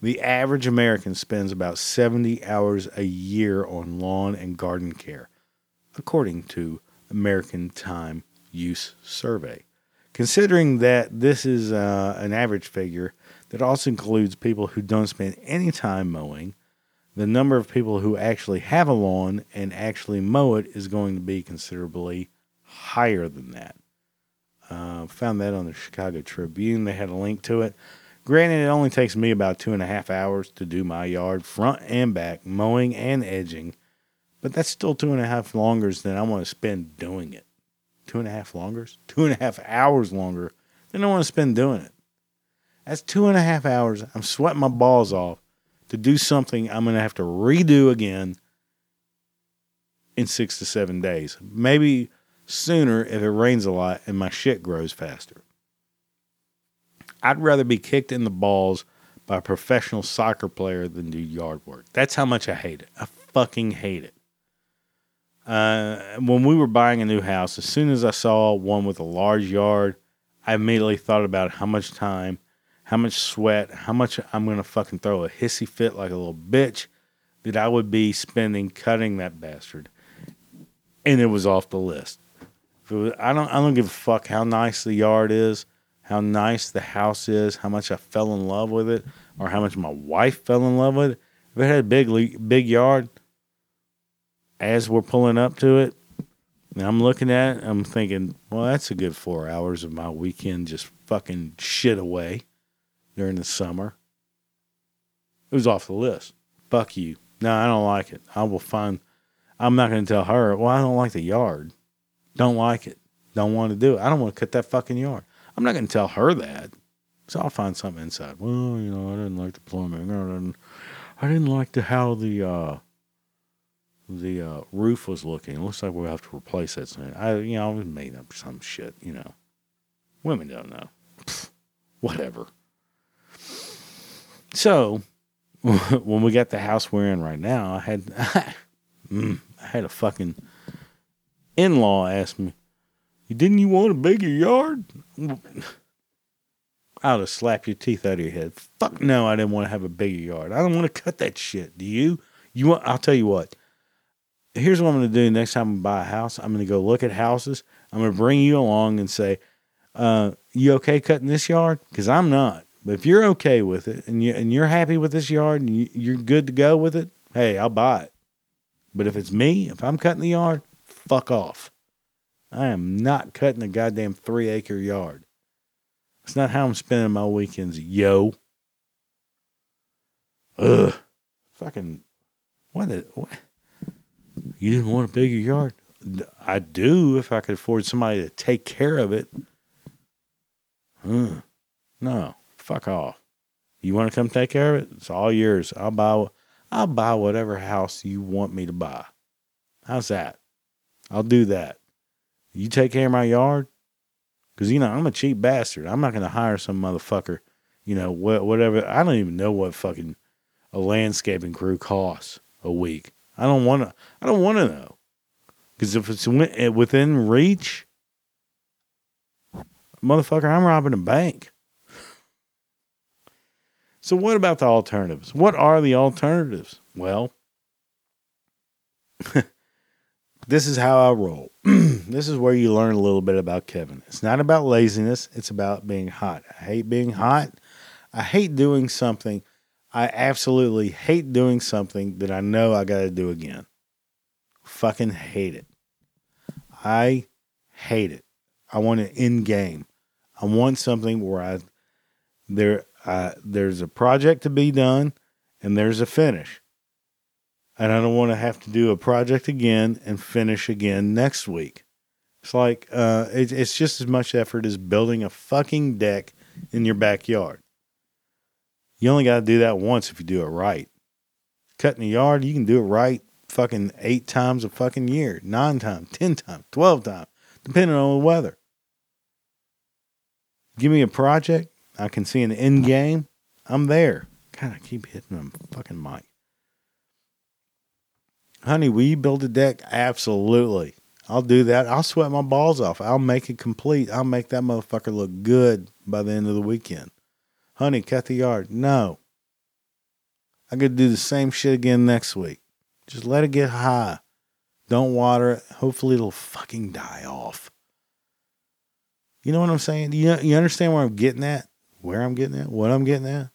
The average American spends about 70 hours a year on lawn and garden care, according to American Time Use Survey. Considering that this is uh, an average figure that also includes people who don't spend any time mowing, the number of people who actually have a lawn and actually mow it is going to be considerably higher than that. Uh, found that on the Chicago Tribune. They had a link to it. Granted, it only takes me about two and a half hours to do my yard, front and back, mowing and edging, but that's still two and a half longers than I want to spend doing it. Two and a half longers? Two and a half hours longer than I want to spend doing it. That's two and a half hours. I'm sweating my balls off to do something I'm going to have to redo again in six to seven days. Maybe sooner if it rains a lot and my shit grows faster. I'd rather be kicked in the balls by a professional soccer player than do yard work. That's how much I hate it. I fucking hate it. Uh, when we were buying a new house, as soon as I saw one with a large yard, I immediately thought about how much time, how much sweat, how much I'm going to fucking throw a hissy fit like a little bitch that I would be spending cutting that bastard. And it was off the list. I don't I don't give a fuck how nice the yard is, how nice the house is, how much I fell in love with it, or how much my wife fell in love with it. If it had a big big yard, as we're pulling up to it, I'm looking at it, I'm thinking, well, that's a good four hours of my weekend just fucking shit away during the summer. It was off the list. Fuck you. No, I don't like it. I will find. I'm not going to tell her. Well, I don't like the yard. Don't like it. Don't want to do it. I don't want to cut that fucking yard. I'm not going to tell her that. So I'll find something inside. Well, you know, I didn't like the plumbing. I didn't, I didn't like the how the uh, the uh, roof was looking. It looks like we'll have to replace that soon. I, you know, I made up some shit. You know, women don't know. Pfft, whatever. So when we got the house we're in right now, I had mm, I had a fucking in law ask me, "Didn't you want a bigger yard?" I'll just slap your teeth out of your head. Fuck no, I didn't want to have a bigger yard. I don't want to cut that shit. Do you? You want? I'll tell you what. Here's what I'm going to do next time I buy a house. I'm going to go look at houses. I'm going to bring you along and say, uh, "You okay cutting this yard?" Because I'm not. But if you're okay with it and you and you're happy with this yard and you, you're good to go with it, hey, I'll buy it. But if it's me, if I'm cutting the yard, fuck off. I am not cutting a goddamn three acre yard. It's not how I'm spending my weekends, yo. Ugh. Fucking what, is, what? You didn't want a bigger yard? I do if I could afford somebody to take care of it. Hmm. No. Fuck off. You want to come take care of it? It's all yours. I'll buy I'll buy whatever house you want me to buy. How's that? I'll do that. You take care of my yard? Because, you know, I'm a cheap bastard. I'm not going to hire some motherfucker, you know, wh- whatever. I don't even know what fucking a landscaping crew costs a week. I don't want to, I don't want to know. Because if it's eh, within reach, motherfucker, I'm robbing a bank. So, what about the alternatives? What are the alternatives? Well, this is how I roll. this is where you learn a little bit about Kevin. It's not about laziness, it's about being hot. I hate being hot. I hate doing something. I absolutely hate doing something that I know I got to do again. Fucking hate it. I hate it. I want an end game. I want something where I there uh, there's a project to be done and there's a finish. And I don't want to have to do a project again and finish again next week. It's like uh, it, it's just as much effort as building a fucking deck in your backyard. You only got to do that once if you do it right. Cutting a yard, you can do it right fucking eight times a fucking year, nine times, ten times, twelve times, depending on the weather. Give me a project, I can see an end game, I'm there. God, I keep hitting them fucking mic. Honey, will you build a deck? Absolutely. I'll do that. I'll sweat my balls off. I'll make it complete. I'll make that motherfucker look good by the end of the weekend. Honey, cut the yard. No. I could do the same shit again next week. Just let it get high. Don't water it. Hopefully it'll fucking die off. You know what I'm saying? You, you understand where I'm getting at? where I'm getting at, what I'm getting at.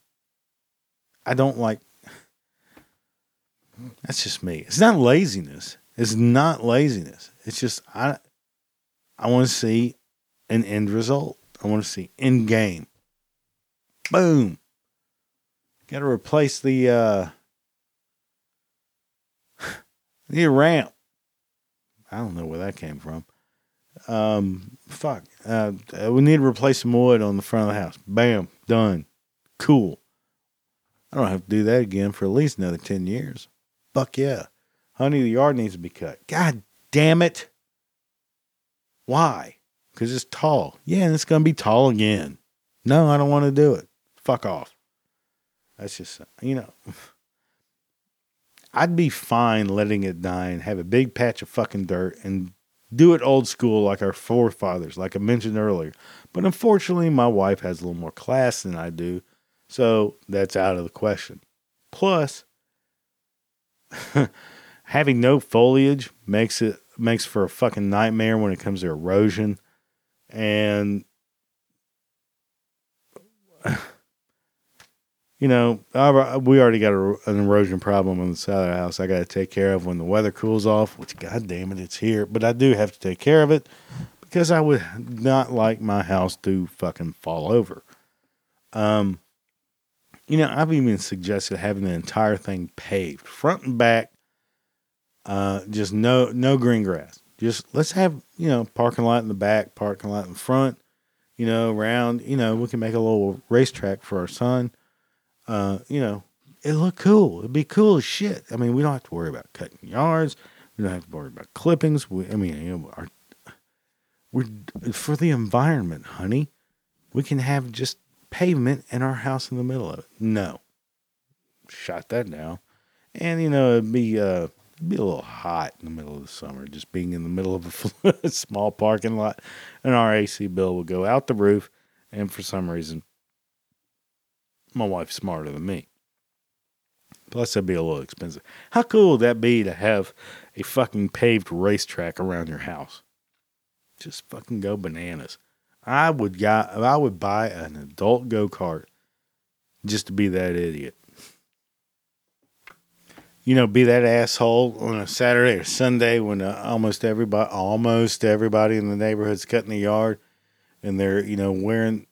I don't like. That's just me. It's not laziness. It's not laziness. It's just I. I want to see an end result. I want to see end game. Boom. Got to replace the uh, the ramp. I don't know where that came from. Um, fuck. Uh, we need to replace some wood on the front of the house. Bam, done. Cool. I don't have to do that again for at least another 10 years. Fuck yeah. Honey, the yard needs to be cut. God damn it. Why? Because it's tall. Yeah, and it's to be tall again. No, I don't want to do it. Fuck off. That's just, you know, I'd be fine letting it die and have a big patch of fucking dirt and do it old school like our forefathers, like I mentioned earlier. But unfortunately, my wife has a little more class than I do. So that's out of the question. Plus, having no foliage makes it makes for a fucking nightmare when it comes to erosion and you know I, we already got a, an erosion problem on the side of the house i got to take care of when the weather cools off which god damn it it's here but i do have to take care of it because i would not like my house to fucking fall over um you know i've even suggested having the entire thing paved front and back uh, just no no green grass. Just let's have you know parking lot in the back, parking lot in the front. You know, around. You know, we can make a little racetrack for our son. Uh, you know, it look cool. It'd be cool as shit. I mean, we don't have to worry about cutting yards. We don't have to worry about clippings. We, I mean, you know, our, we're for the environment, honey. We can have just pavement and our house in the middle of it. No, shot that down, and you know, it'd be uh, It'd be a little hot in the middle of the summer, just being in the middle of a small parking lot, and our AC bill would go out the roof. And for some reason, my wife's smarter than me. Plus, that'd be a little expensive. How cool would that be to have a fucking paved racetrack around your house? Just fucking go bananas. I would got, I would buy an adult go kart just to be that idiot you know, be that asshole on a Saturday or Sunday when uh, almost everybody, almost everybody in the neighborhood's cutting the yard, and they're you know wearing,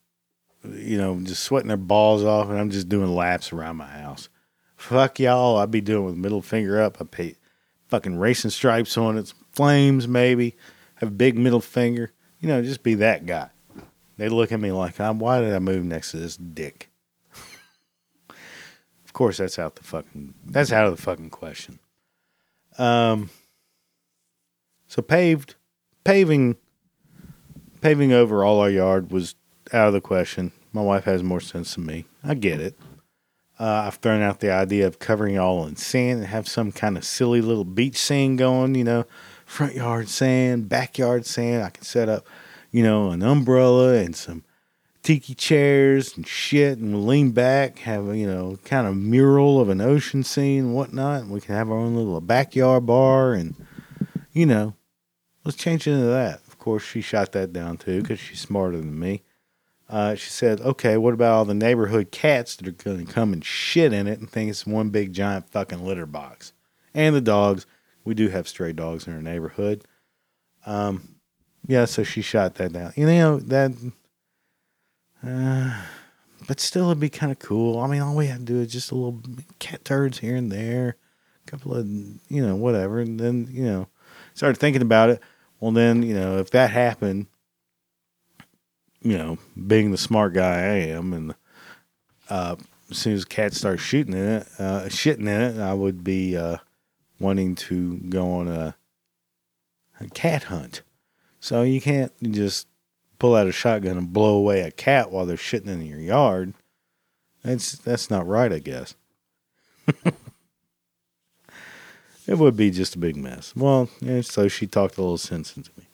you know, just sweating their balls off, and I'm just doing laps around my house. Fuck y'all! I'd be doing with middle finger up. I pay fucking racing stripes on it, flames maybe, have a big middle finger. You know, just be that guy. They look at me like, I'm. Why did I move next to this dick? Of course, that's out the fucking that's out of the fucking question. Um. So paved, paving, paving over all our yard was out of the question. My wife has more sense than me. I get it. Uh, I've thrown out the idea of covering it all in sand and have some kind of silly little beach scene going. You know, front yard sand, backyard sand. I can set up, you know, an umbrella and some tiki chairs and shit, and we'll lean back, have you know, kind of mural of an ocean scene and whatnot. And we can have our own little backyard bar, and you know, let's change into that. Of course, she shot that down too because she's smarter than me. Uh, she said, "Okay, what about all the neighborhood cats that are going to come and shit in it and think it's one big giant fucking litter box?" And the dogs. We do have stray dogs in our neighborhood. Um, yeah, so she shot that down. You know that uh, but still, it'd be kind of cool. I mean, all we have to do is just a little cat turds here and there, a couple of, you know, whatever. And then, you know, started thinking about it. Well, then, you know, if that happened, you know, being the smart guy I am, and uh, as soon as cats start shooting in it, uh, shitting in it, I would be uh, wanting to go on a, a cat hunt. So you can't just pull out a shotgun and blow away a cat while they're shitting in your yard. That's that's not right, I guess. it would be just a big mess. Well, yeah, so she talked a little sense into me.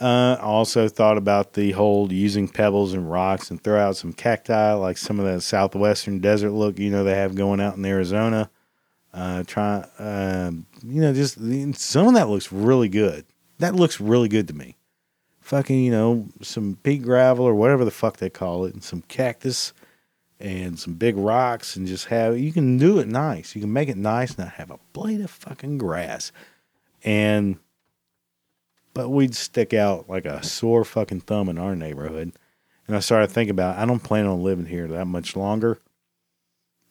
Uh, also thought about the whole using pebbles and rocks and throw out some cacti, like some of that southwestern desert look you know they have going out in Arizona. Uh, try, uh, you know, just some of that looks really good. That looks really good to me fucking, you know, some pea gravel or whatever the fuck they call it, and some cactus and some big rocks, and just have you can do it nice. You can make it nice, not have a blade of fucking grass. And but we'd stick out like a sore fucking thumb in our neighborhood. And I started thinking about I don't plan on living here that much longer.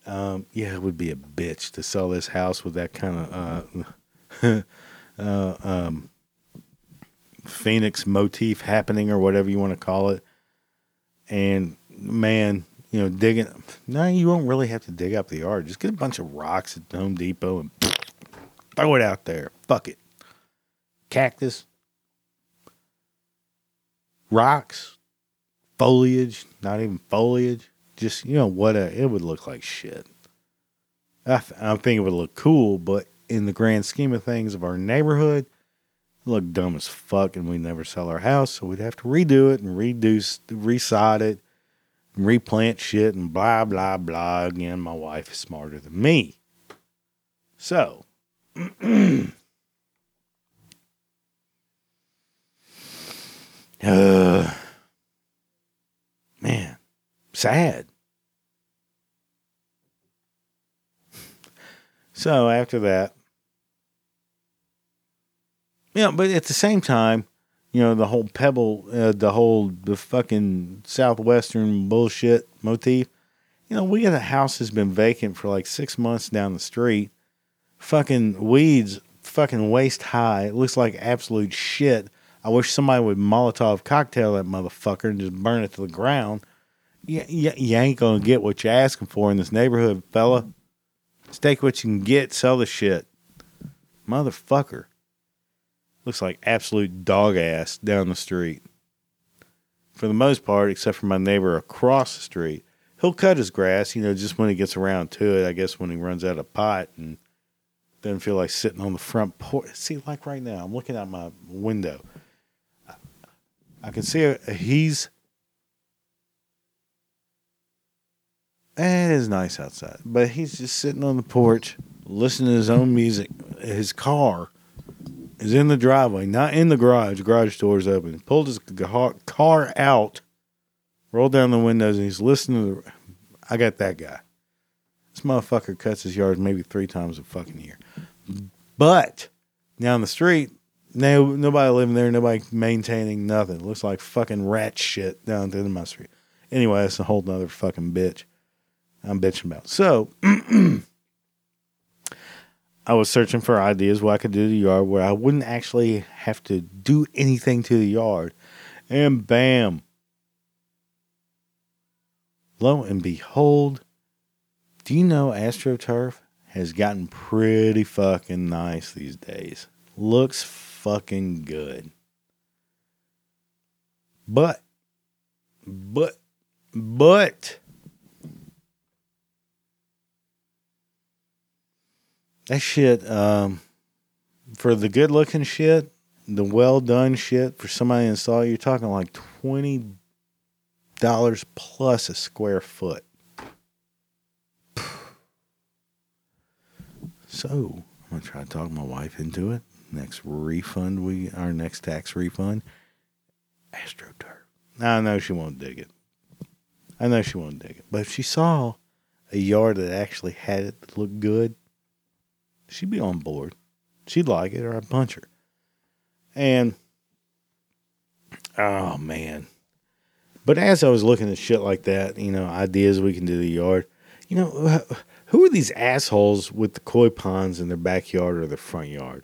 Um, yeah, it would be a bitch to sell this house with that kind of uh, uh, um, phoenix motif happening or whatever you want to call it. And man, you know, digging. No, you won't really have to dig up the yard. Just get a bunch of rocks at Home Depot and throw it out there. Fuck it. Cactus, rocks, foliage, not even foliage. Just, you know, what a, it would look like shit. I, th- I think it would look cool, but in the grand scheme of things of our neighborhood, it looked dumb as fuck, and we'd never sell our house, so we'd have to redo it and redo, resod it, and replant shit, and blah blah blah. Again, my wife is smarter than me, so. uh, man, sad. So after that, yeah, but at the same time, you know, the whole pebble, uh, the whole the fucking southwestern bullshit motif. You know, we got a house that's been vacant for like six months down the street. Fucking weeds, fucking waist high. It looks like absolute shit. I wish somebody would Molotov cocktail that motherfucker and just burn it to the ground. You, you, you ain't gonna get what you're asking for in this neighborhood, fella. Stake what you can get, sell the shit. Motherfucker. Looks like absolute dog ass down the street. For the most part, except for my neighbor across the street. He'll cut his grass, you know, just when he gets around to it. I guess when he runs out of pot and doesn't feel like sitting on the front porch. See, like right now, I'm looking out my window. I can see he's. Eh, it is nice outside, but he's just sitting on the porch, listening to his own music. His car is in the driveway, not in the garage. Garage door's open. Pulled his car out, rolled down the windows, and he's listening to. The, I got that guy. This motherfucker cuts his yard maybe three times a fucking year. But down the street, no nobody living there, nobody maintaining nothing. It looks like fucking rat shit down through my street. Anyway, that's a whole nother fucking bitch. I'm bitching about. So I was searching for ideas what I could do to the yard where I wouldn't actually have to do anything to the yard. And bam. Lo and behold, do you know AstroTurf has gotten pretty fucking nice these days? Looks fucking good. But, but, but, that shit, um, for the good looking shit, the well done shit for somebody to install, you're talking like twenty dollars plus a square foot. So I'm gonna try to talk my wife into it. Next refund we our next tax refund. AstroTurf. I know she won't dig it. I know she won't dig it. But if she saw a yard that actually had it that looked good, she'd be on board. She'd like it, or I'd punch her. And oh man. But as I was looking at shit like that, you know, ideas we can do the yard, you know, who are these assholes with the koi ponds in their backyard or their front yard?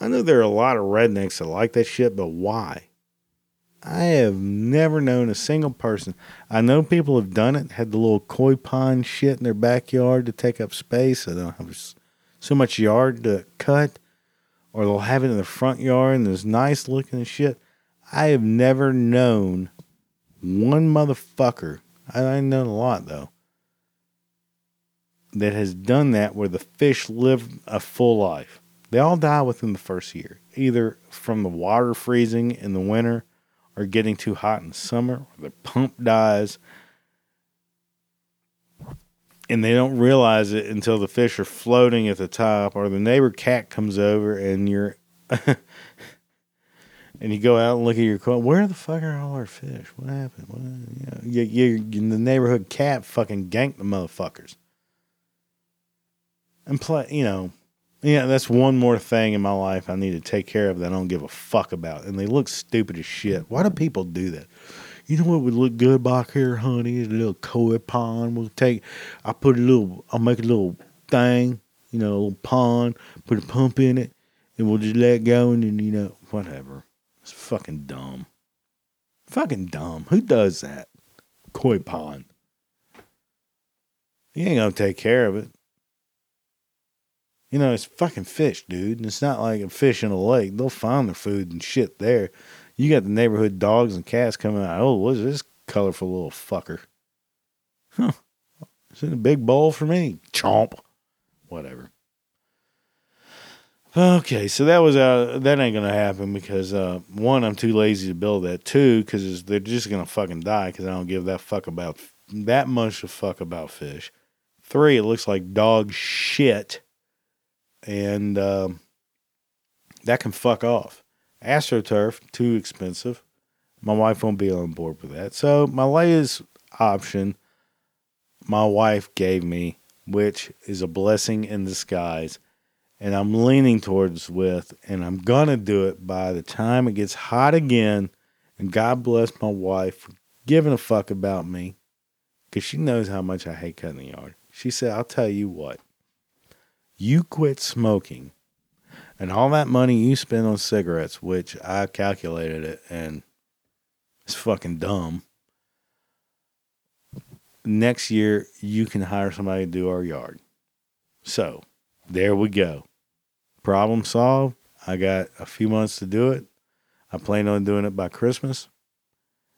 I know there are a lot of rednecks that like that shit, but why? I have never known a single person. I know people have done it, had the little koi pond shit in their backyard to take up space. So they don't have so much yard to cut, or they'll have it in the front yard and there's nice looking shit. I have never known one motherfucker. I know a lot though that has done that where the fish live a full life. They all die within the first year, either from the water freezing in the winter or getting too hot in the summer, or the pump dies. And they don't realize it until the fish are floating at the top, or the neighbor cat comes over and you're. and you go out and look at your car. Where the fuck are all our fish? What happened? What, you, you, you, the neighborhood cat fucking ganked the motherfuckers and play, you know, yeah, that's one more thing in my life I need to take care of that I don't give a fuck about. And they look stupid as shit. Why do people do that? You know what would look good back here, honey? A little koi pond. We'll take, I put a little, I'll make a little thing, you know, a little pond, put a pump in it, and we'll just let go and then, you know, whatever. It's fucking dumb. Fucking dumb. Who does that? koi pond. You ain't gonna take care of it. You know, it's fucking fish, dude. And it's not like a fish in a lake. They'll find their food and shit there. You got the neighborhood dogs and cats coming out. Oh, what's this colorful little fucker? Huh. It's in a big bowl for me. Chomp. Whatever. Okay, so that was uh that ain't gonna happen because uh one I'm too lazy to build that. Two because they're just gonna fucking die because I don't give that fuck about that much a fuck about fish. Three, it looks like dog shit, and um, that can fuck off. AstroTurf too expensive. My wife won't be on board with that. So my latest option, my wife gave me, which is a blessing in disguise and I'm leaning towards with, and I'm gonna do it by the time it gets hot again. And God bless my wife for giving a fuck about me, because she knows how much I hate cutting the yard. She said, "I'll tell you what, you quit smoking, and all that money you spend on cigarettes, which I calculated it, and it's fucking dumb." Next year, you can hire somebody to do our yard. So, there we go problem solved. I got a few months to do it. I plan on doing it by Christmas.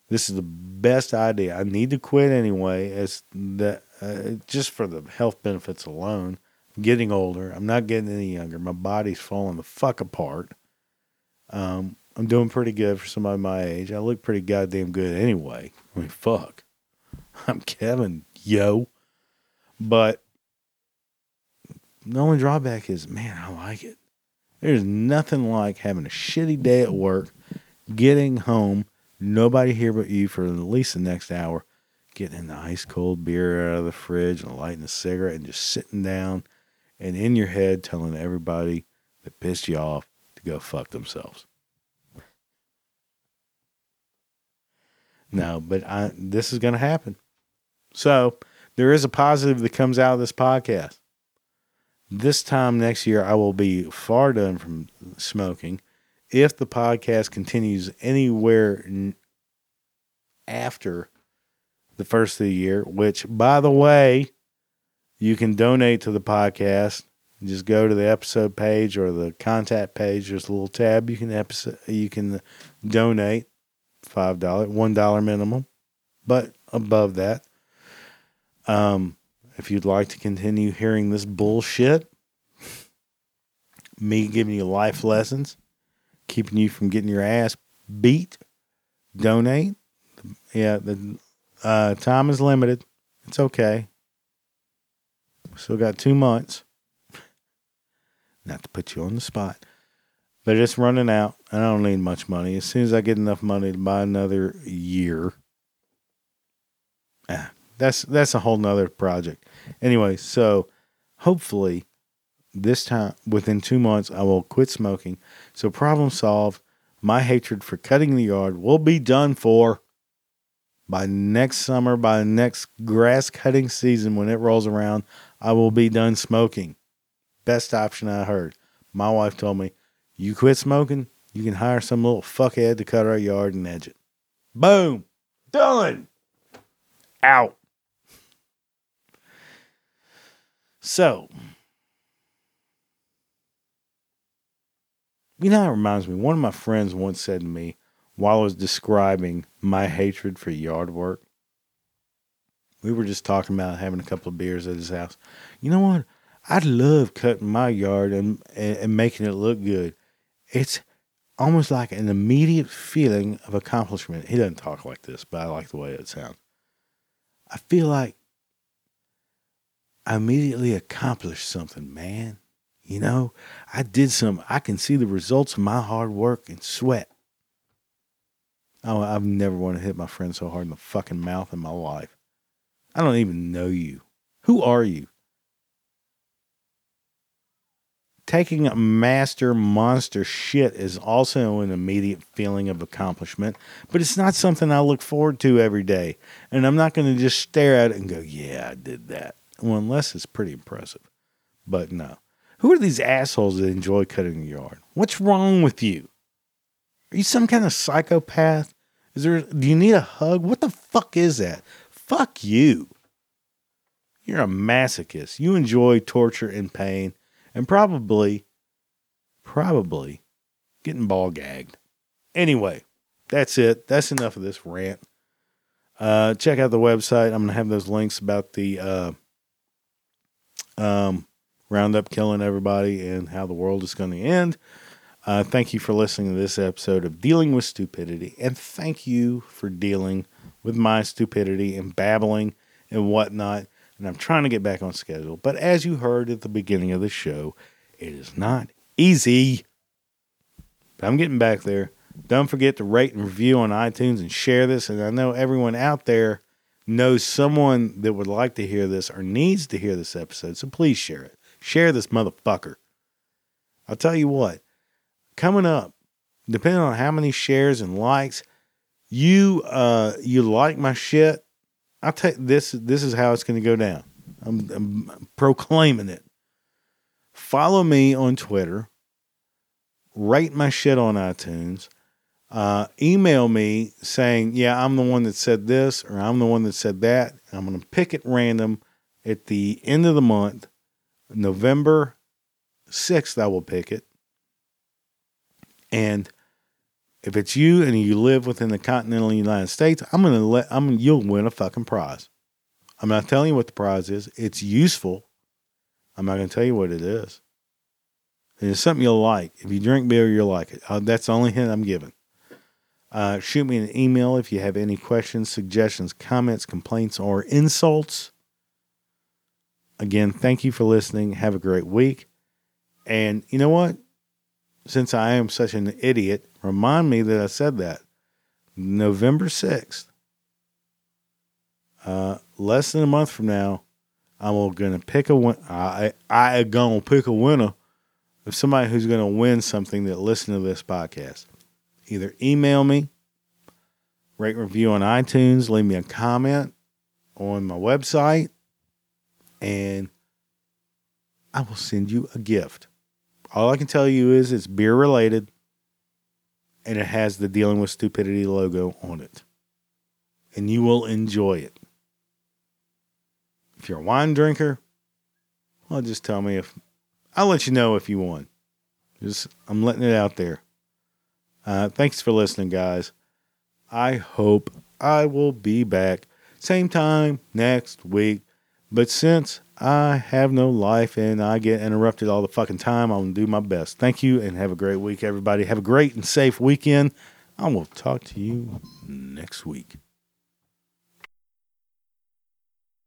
This is the best idea. I need to quit anyway, as that uh, just for the health benefits alone. Getting older. I'm not getting any younger. My body's falling the fuck apart. Um, I'm doing pretty good for somebody my age. I look pretty goddamn good anyway. I mean, fuck. I'm Kevin, yo. But the only drawback is, man, I like it. There's nothing like having a shitty day at work, getting home, nobody here but you for at least the next hour, getting an ice cold beer out of the fridge and lighting a cigarette and just sitting down and in your head telling everybody that pissed you off to go fuck themselves. No, but I, this is going to happen. So there is a positive that comes out of this podcast. This time next year, I will be far done from smoking. If the podcast continues anywhere n- after the first of the year, which, by the way, you can donate to the podcast. Just go to the episode page or the contact page. There's a little tab you can episode, you can donate five dollar, one dollar minimum, but above that, um, if you'd like to continue hearing this bullshit, me giving you life lessons, keeping you from getting your ass beat, donate. Yeah, the uh, time is limited. It's okay. Still got two months. Not to put you on the spot, but it's running out. And I don't need much money. As soon as I get enough money to buy another year, ah, that's that's a whole nother project. Anyway, so hopefully this time within two months I will quit smoking. So problem solved. My hatred for cutting the yard will be done for by next summer, by next grass cutting season when it rolls around, I will be done smoking. Best option I heard. My wife told me, You quit smoking, you can hire some little fuckhead to cut our yard and edge it. Boom. Done. Out. So, you know, it reminds me. One of my friends once said to me while I was describing my hatred for yard work, we were just talking about having a couple of beers at his house. You know what? I love cutting my yard and, and, and making it look good. It's almost like an immediate feeling of accomplishment. He doesn't talk like this, but I like the way it sounds. I feel like I immediately accomplished something, man. You know, I did some, I can see the results of my hard work and sweat. Oh, I've never wanted to hit my friend so hard in the fucking mouth in my life. I don't even know you. Who are you? Taking a master monster shit is also an immediate feeling of accomplishment, but it's not something I look forward to every day. And I'm not going to just stare at it and go, yeah, I did that. Well, unless it's pretty impressive. But no. Who are these assholes that enjoy cutting the yard? What's wrong with you? Are you some kind of psychopath? Is there do you need a hug? What the fuck is that? Fuck you. You're a masochist. You enjoy torture and pain and probably, probably getting ball gagged. Anyway, that's it. That's enough of this rant. Uh, check out the website. I'm going to have those links about the uh, um, Roundup killing everybody and how the world is going to end. Uh, thank you for listening to this episode of Dealing with Stupidity. And thank you for dealing with my stupidity and babbling and whatnot. And I'm trying to get back on schedule. But as you heard at the beginning of the show, it is not easy. But I'm getting back there. Don't forget to rate and review on iTunes and share this. And I know everyone out there knows someone that would like to hear this or needs to hear this episode. So please share it. Share this motherfucker. I'll tell you what, coming up, depending on how many shares and likes, you uh you like my shit. i take this this is how it's gonna go down. I'm, I'm proclaiming it. Follow me on Twitter. Rate my shit on iTunes. Uh, email me saying, yeah, I'm the one that said this or I'm the one that said that. I'm going to pick it random at the end of the month November 6th, I will pick it. And if it's you and you live within the continental United States, I'm gonna let I'm you'll win a fucking prize. I'm not telling you what the prize is. It's useful. I'm not gonna tell you what it is. And it's something you'll like. If you drink beer, you'll like it. Uh, that's the only hint I'm giving. Uh, shoot me an email if you have any questions, suggestions, comments, complaints, or insults. Again, thank you for listening. Have a great week. And you know what? Since I am such an idiot, remind me that I said that. November 6th, uh, less than a month from now, I'm to pick a I I to pick a winner of somebody who's to win something that listen to this podcast. Either email me, rate review on iTunes, leave me a comment on my website, and I will send you a gift. All I can tell you is it's beer related and it has the Dealing with Stupidity logo on it. And you will enjoy it. If you're a wine drinker, well, just tell me if I'll let you know if you won. Just I'm letting it out there. Uh, thanks for listening, guys. I hope I will be back same time next week. But since I have no life and I get interrupted all the fucking time, I'm going to do my best. Thank you and have a great week, everybody. Have a great and safe weekend. I will talk to you next week.